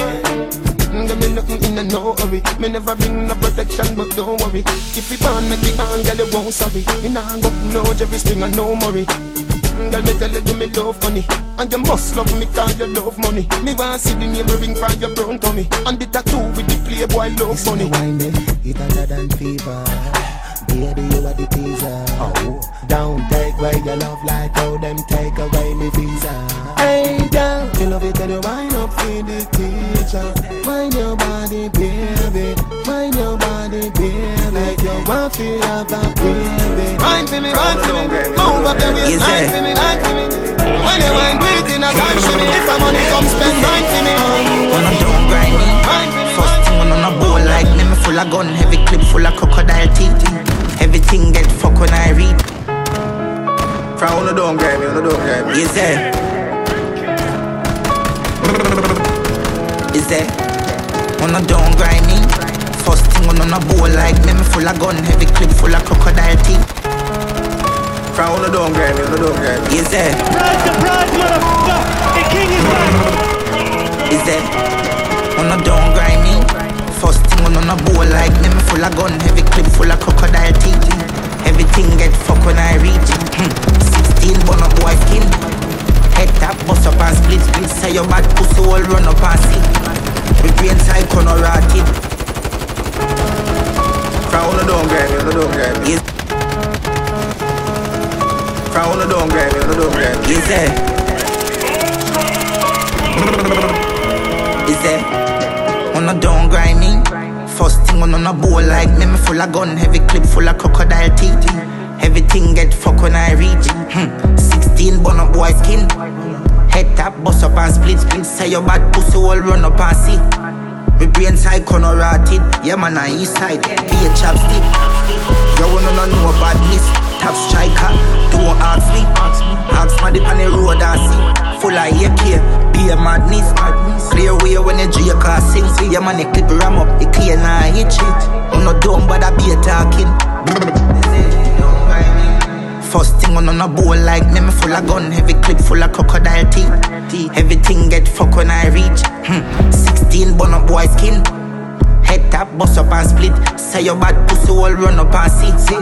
Mm, give me nothing in a no hurry. Me never bring no protection but don't worry. If you born make it on girl you won't sorry. Me nah go no Jerry Springer no worry. Mm, girl me tell you do me love money And you must love me cause you love money. Me want see the name ring from your brown tummy. And the tattoo with the playboy love money. wine it hotter than fever. Baby, are the teaser. Oh. Down, take away your love like how them take away me visa. Hey, girl, you love it and you wind up for the teacher. Mind your body, baby. Mind your body, baby. Like you want to have a baby. Mind for me, mind for me. Move up your waist, mind for me, mind for me. When you wind with in a time for me. If a money come spend mind for me. When I don't grind me. First thing on a bowl like me, me full of gun, heavy clip full of crocodile teeth. Everything get fuck when I read. From on the don't grind me, on the don't grind me. Is there? Is there? On a don't grind me. First thing on a bowl like me, me full of gun, heavy clip full of crocodile teeth. From on the don't grind me, on the don't grind me. Is there? Rise the prize, motherfucker. The king is back. Is there? On a don't grind me. First thing on a bowl like me full of gun, heavy clip full of crocodile teeth. Everything get fuck when I reach. Hmm. 16 bun up boy skin. Head tap, bust up and split split. Say your bad pussy all run up and sleep. The brain side corner rotted. All the don't grab me, the don't grab me. From all the don't grab me, the don't grab me. Is there? Is there? On the don't grind me. First thing on a bowl like me, me full of gun, heavy clip full of crocodile teeth. Everything get fuck when I reach. Hmm. 16 bun up boy skin. Head tap, bust up and split, split. Say your bad pussy all run up and see. My brain side corner rotted. Yeah man, I east side. Be a chopstick. You wanna know badness. Top striker. Don't ask me. Ask me on the road I see. Full of AK. Be a madness. Clear way when you drink car sing. See your it clip ram up. It clear now, hit shit. I'm not dumb, but I be talking. First thing on on a bowl like me, me full of gun, heavy clip full of crocodile teeth. Everything get fuck when I reach. Hmm. 16 bun up boy skin. Head tap, bust up and split. Say your bad pussy all run up and see. See,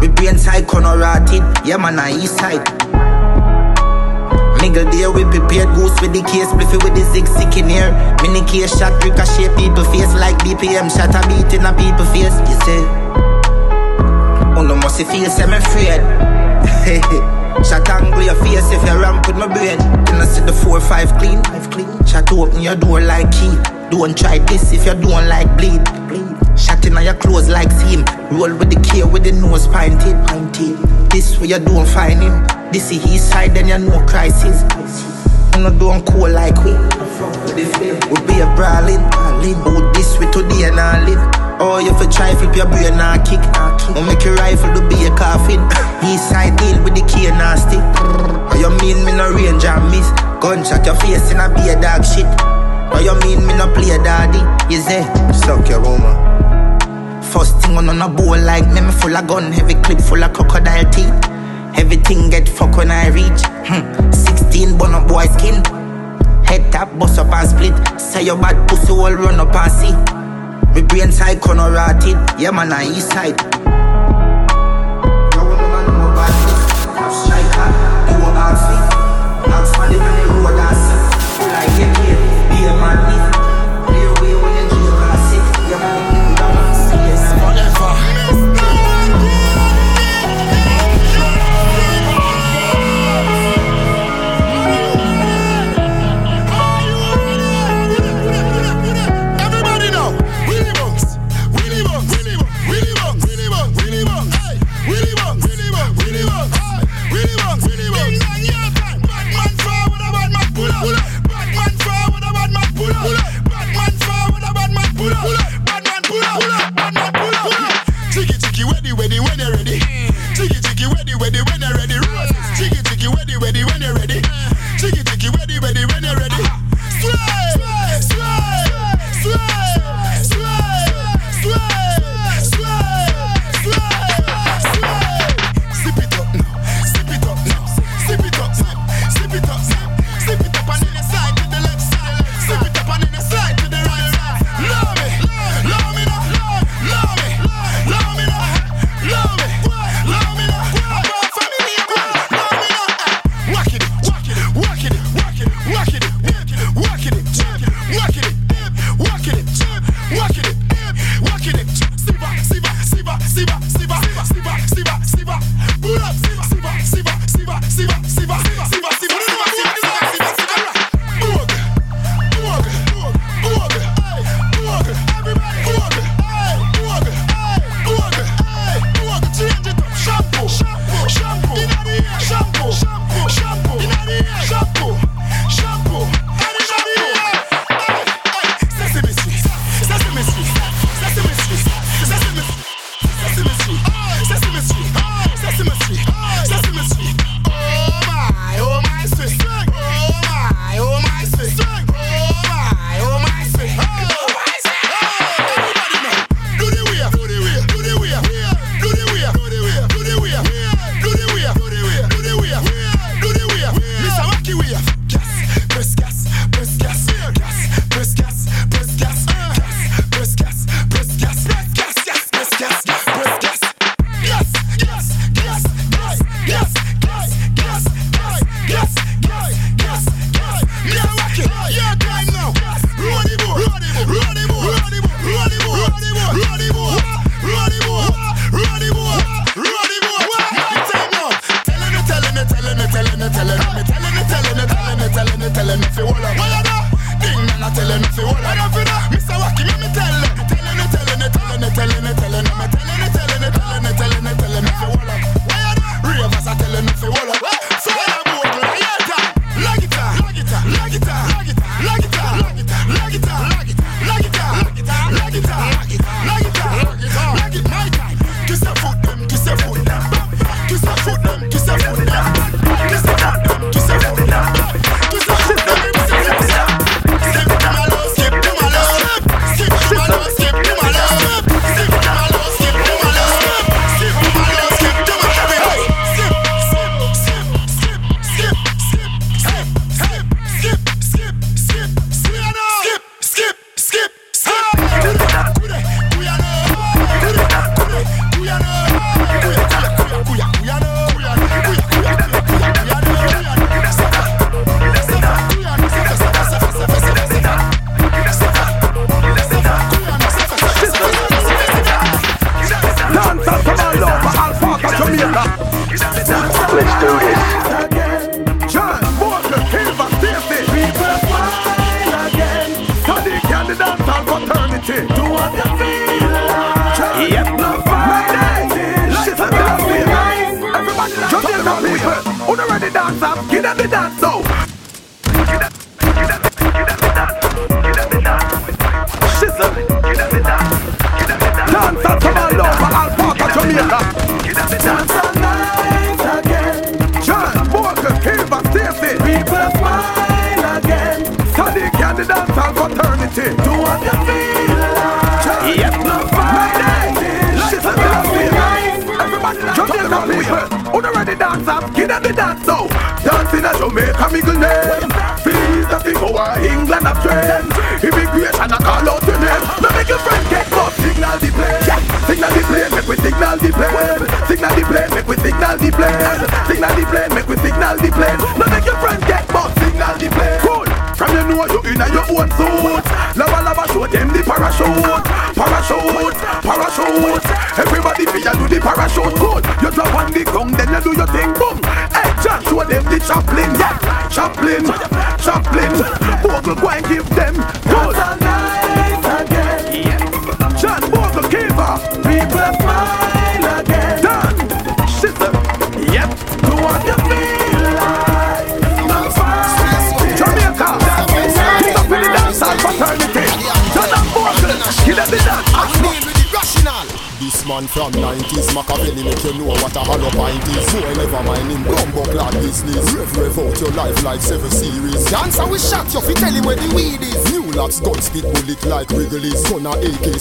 me brain side corner rotted. Yeah man, I east side. Nigga there we prepared goose with the case, bliffy with the zig sick in here. Mini case shot, ricochet people face like BPM shot a beat in a people face. You say, oh no must feel say me afraid. [LAUGHS] Shot angle your face if you ramp with my brain. Then I see the four five clean, five clean. Shot open your door like key. Don't try this if you don't like bleed. Shot in your clothes like seam. Roll with the K with the nose pointed, pointed. This way you don't find him. This is his side, then you know crisis. You know don't cool like we. We be a brawling. Oh, this way today and I live. Oh, you for try flip your brain and kick. Oh, make your rifle to be a coffin. East side deal with the key and stick. Oh, you mean me no range and miss? Gunshot your face and I be a dog shit. Oh, you mean me no play a daddy? You say, suck your woman. First thing on a bowl like me, me full of gun, heavy clip full of crocodile teeth. Everything get fuck when I reach. Hmm. 16 bun up boy skin. Head tap, bust up and split. Say your bad pussy all run up and see. Me brain side corner rotted. Yeah man, I east side.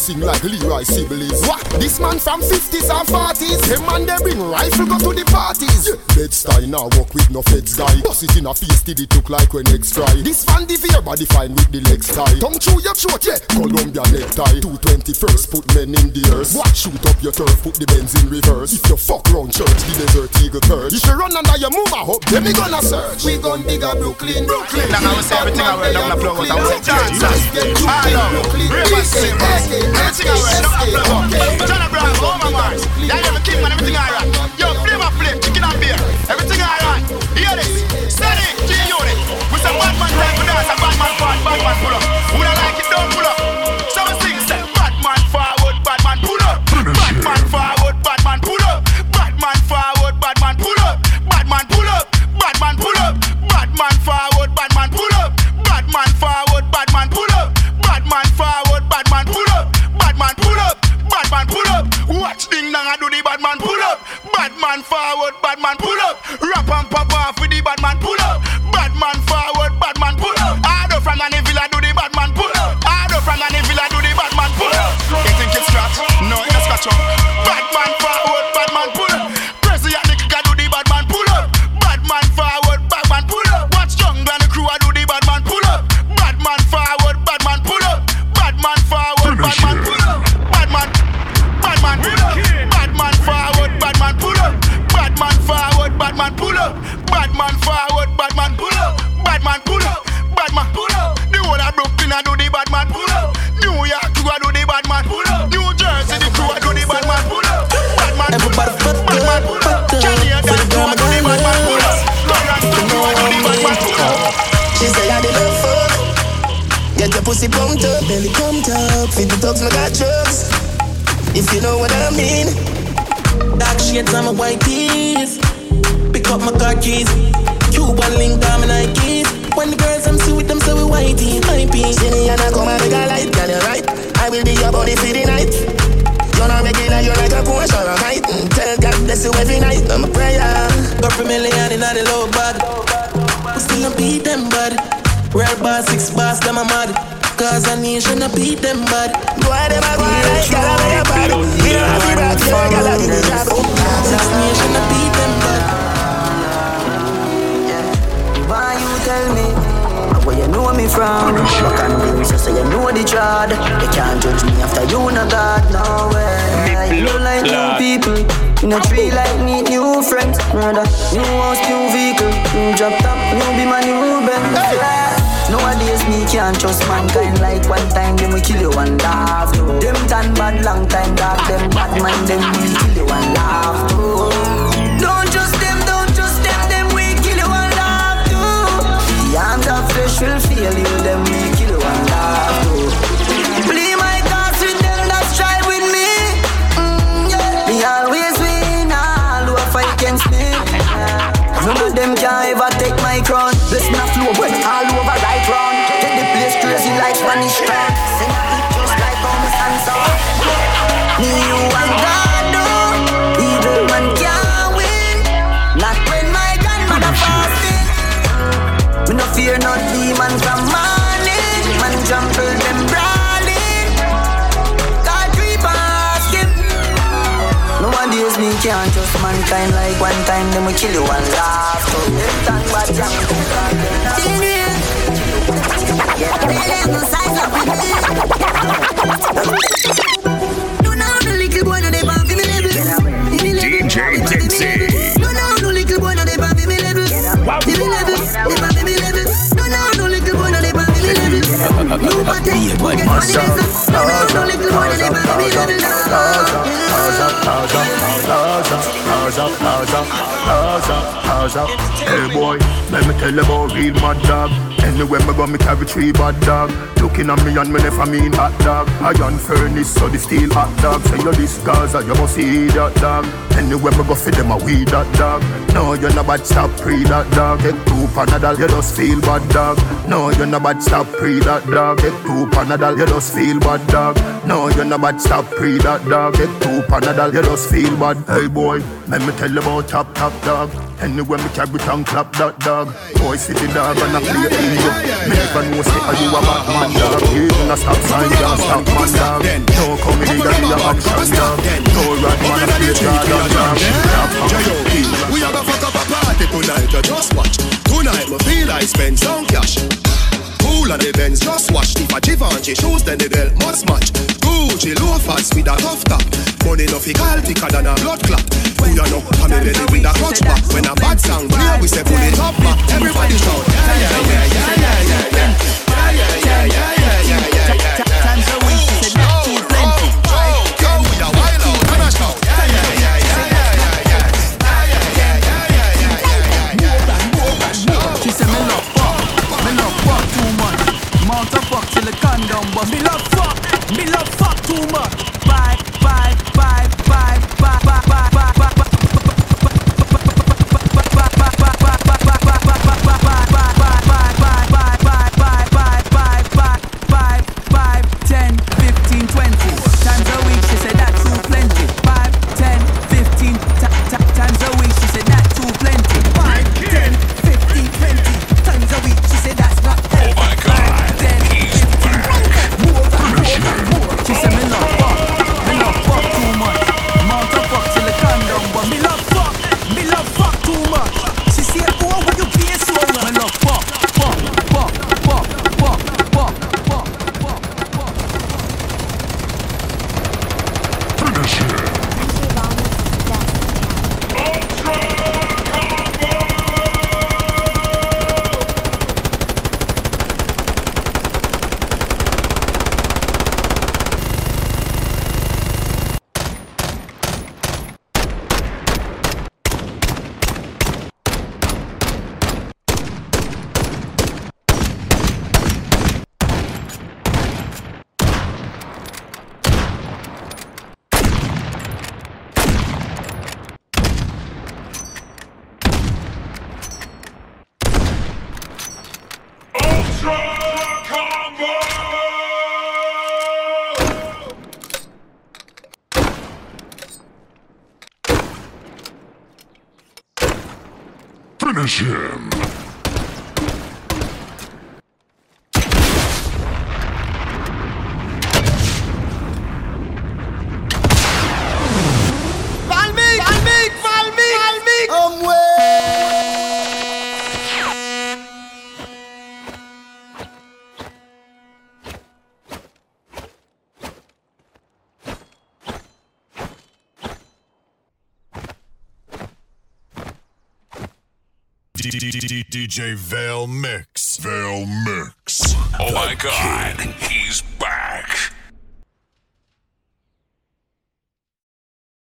sing like Leroy Sibbles. What? This man from 50s and 40s. Him and they bring rifle go to the parties. Yeah. Bed style now work with no feds guy. Boss it in a feast, did it look like when next try body with the legs tie. Tongue through your throat, yeah. Columbia necktie. 220 first, put men in the earth. What? Shoot up your turf, put the bends in reverse. If you fuck round church, the desert eagle perch. If you run under your move, I hope them gonna search. We gon' dig a Brooklyn, Brooklyn. Now I will say everything I wear down the floor without a chance. Harlem, River City, everything I wear down the floor. Turn around, all oh, my bars. Yeah, everything, man, everything I rock. God. They can't judge me after you not God, no way. You like new people, in a tree like me, new friends, brother. New house, new vehicle, new drop top, new be my new Benz. Hey. Nowadays me can't trust mankind like one time them we kill you and laugh. Too. Them tan bad long time dark, them bad man them we kill you and laugh. Too. Don't trust them, don't trust them, them we kill you and laugh too. The arms of flesh will feel you, them can't like one time them we kill you and laugh. So Hey boy, let me tell you about real mad dog Anywhere me go, me carry three bad dog. Looking at me and me never mean hot dog. Iron furnace, so the steel hot dog. Say you this Gaza, you must eat that dog. Anywhere me go, feed them a weed that dog. No, you're not bad, stop pre that dog. Get two panadol, you just feel bad dog. No, you're not bad, stop pre that dog. Get two panadol, you just feel bad dog. No, you're not bad, stop pre that dog. Get two panadol, you just feel bad. Hey boy, let me tell you about top top dog. Anywhere me carry tongue clap that dog. Boy city dog and I play in you. Me never know say are you a bad man dog. Even a stop sign can't stop man dog. No comedy that be a action dog. No rat man a play Jordan dog. We have a fuck up a party tonight, you just watch. Tonight, me feel I spend some cash. Cool on the Benz, just watch. A Givenchy shoes, then the belt must match. Gucci loafers with a tough top. Money no fi call thicker than a blood clot. Who you know, I'm ready with a clutch. When a bad sound clear, we say pull it up back. Everybody shout, yeah, yeah, yeah, yeah, yeah, yeah, yeah. Yeah, yeah, yeah, yeah, yeah, yeah, yeah, yeah, yeah. Times a week, she said not too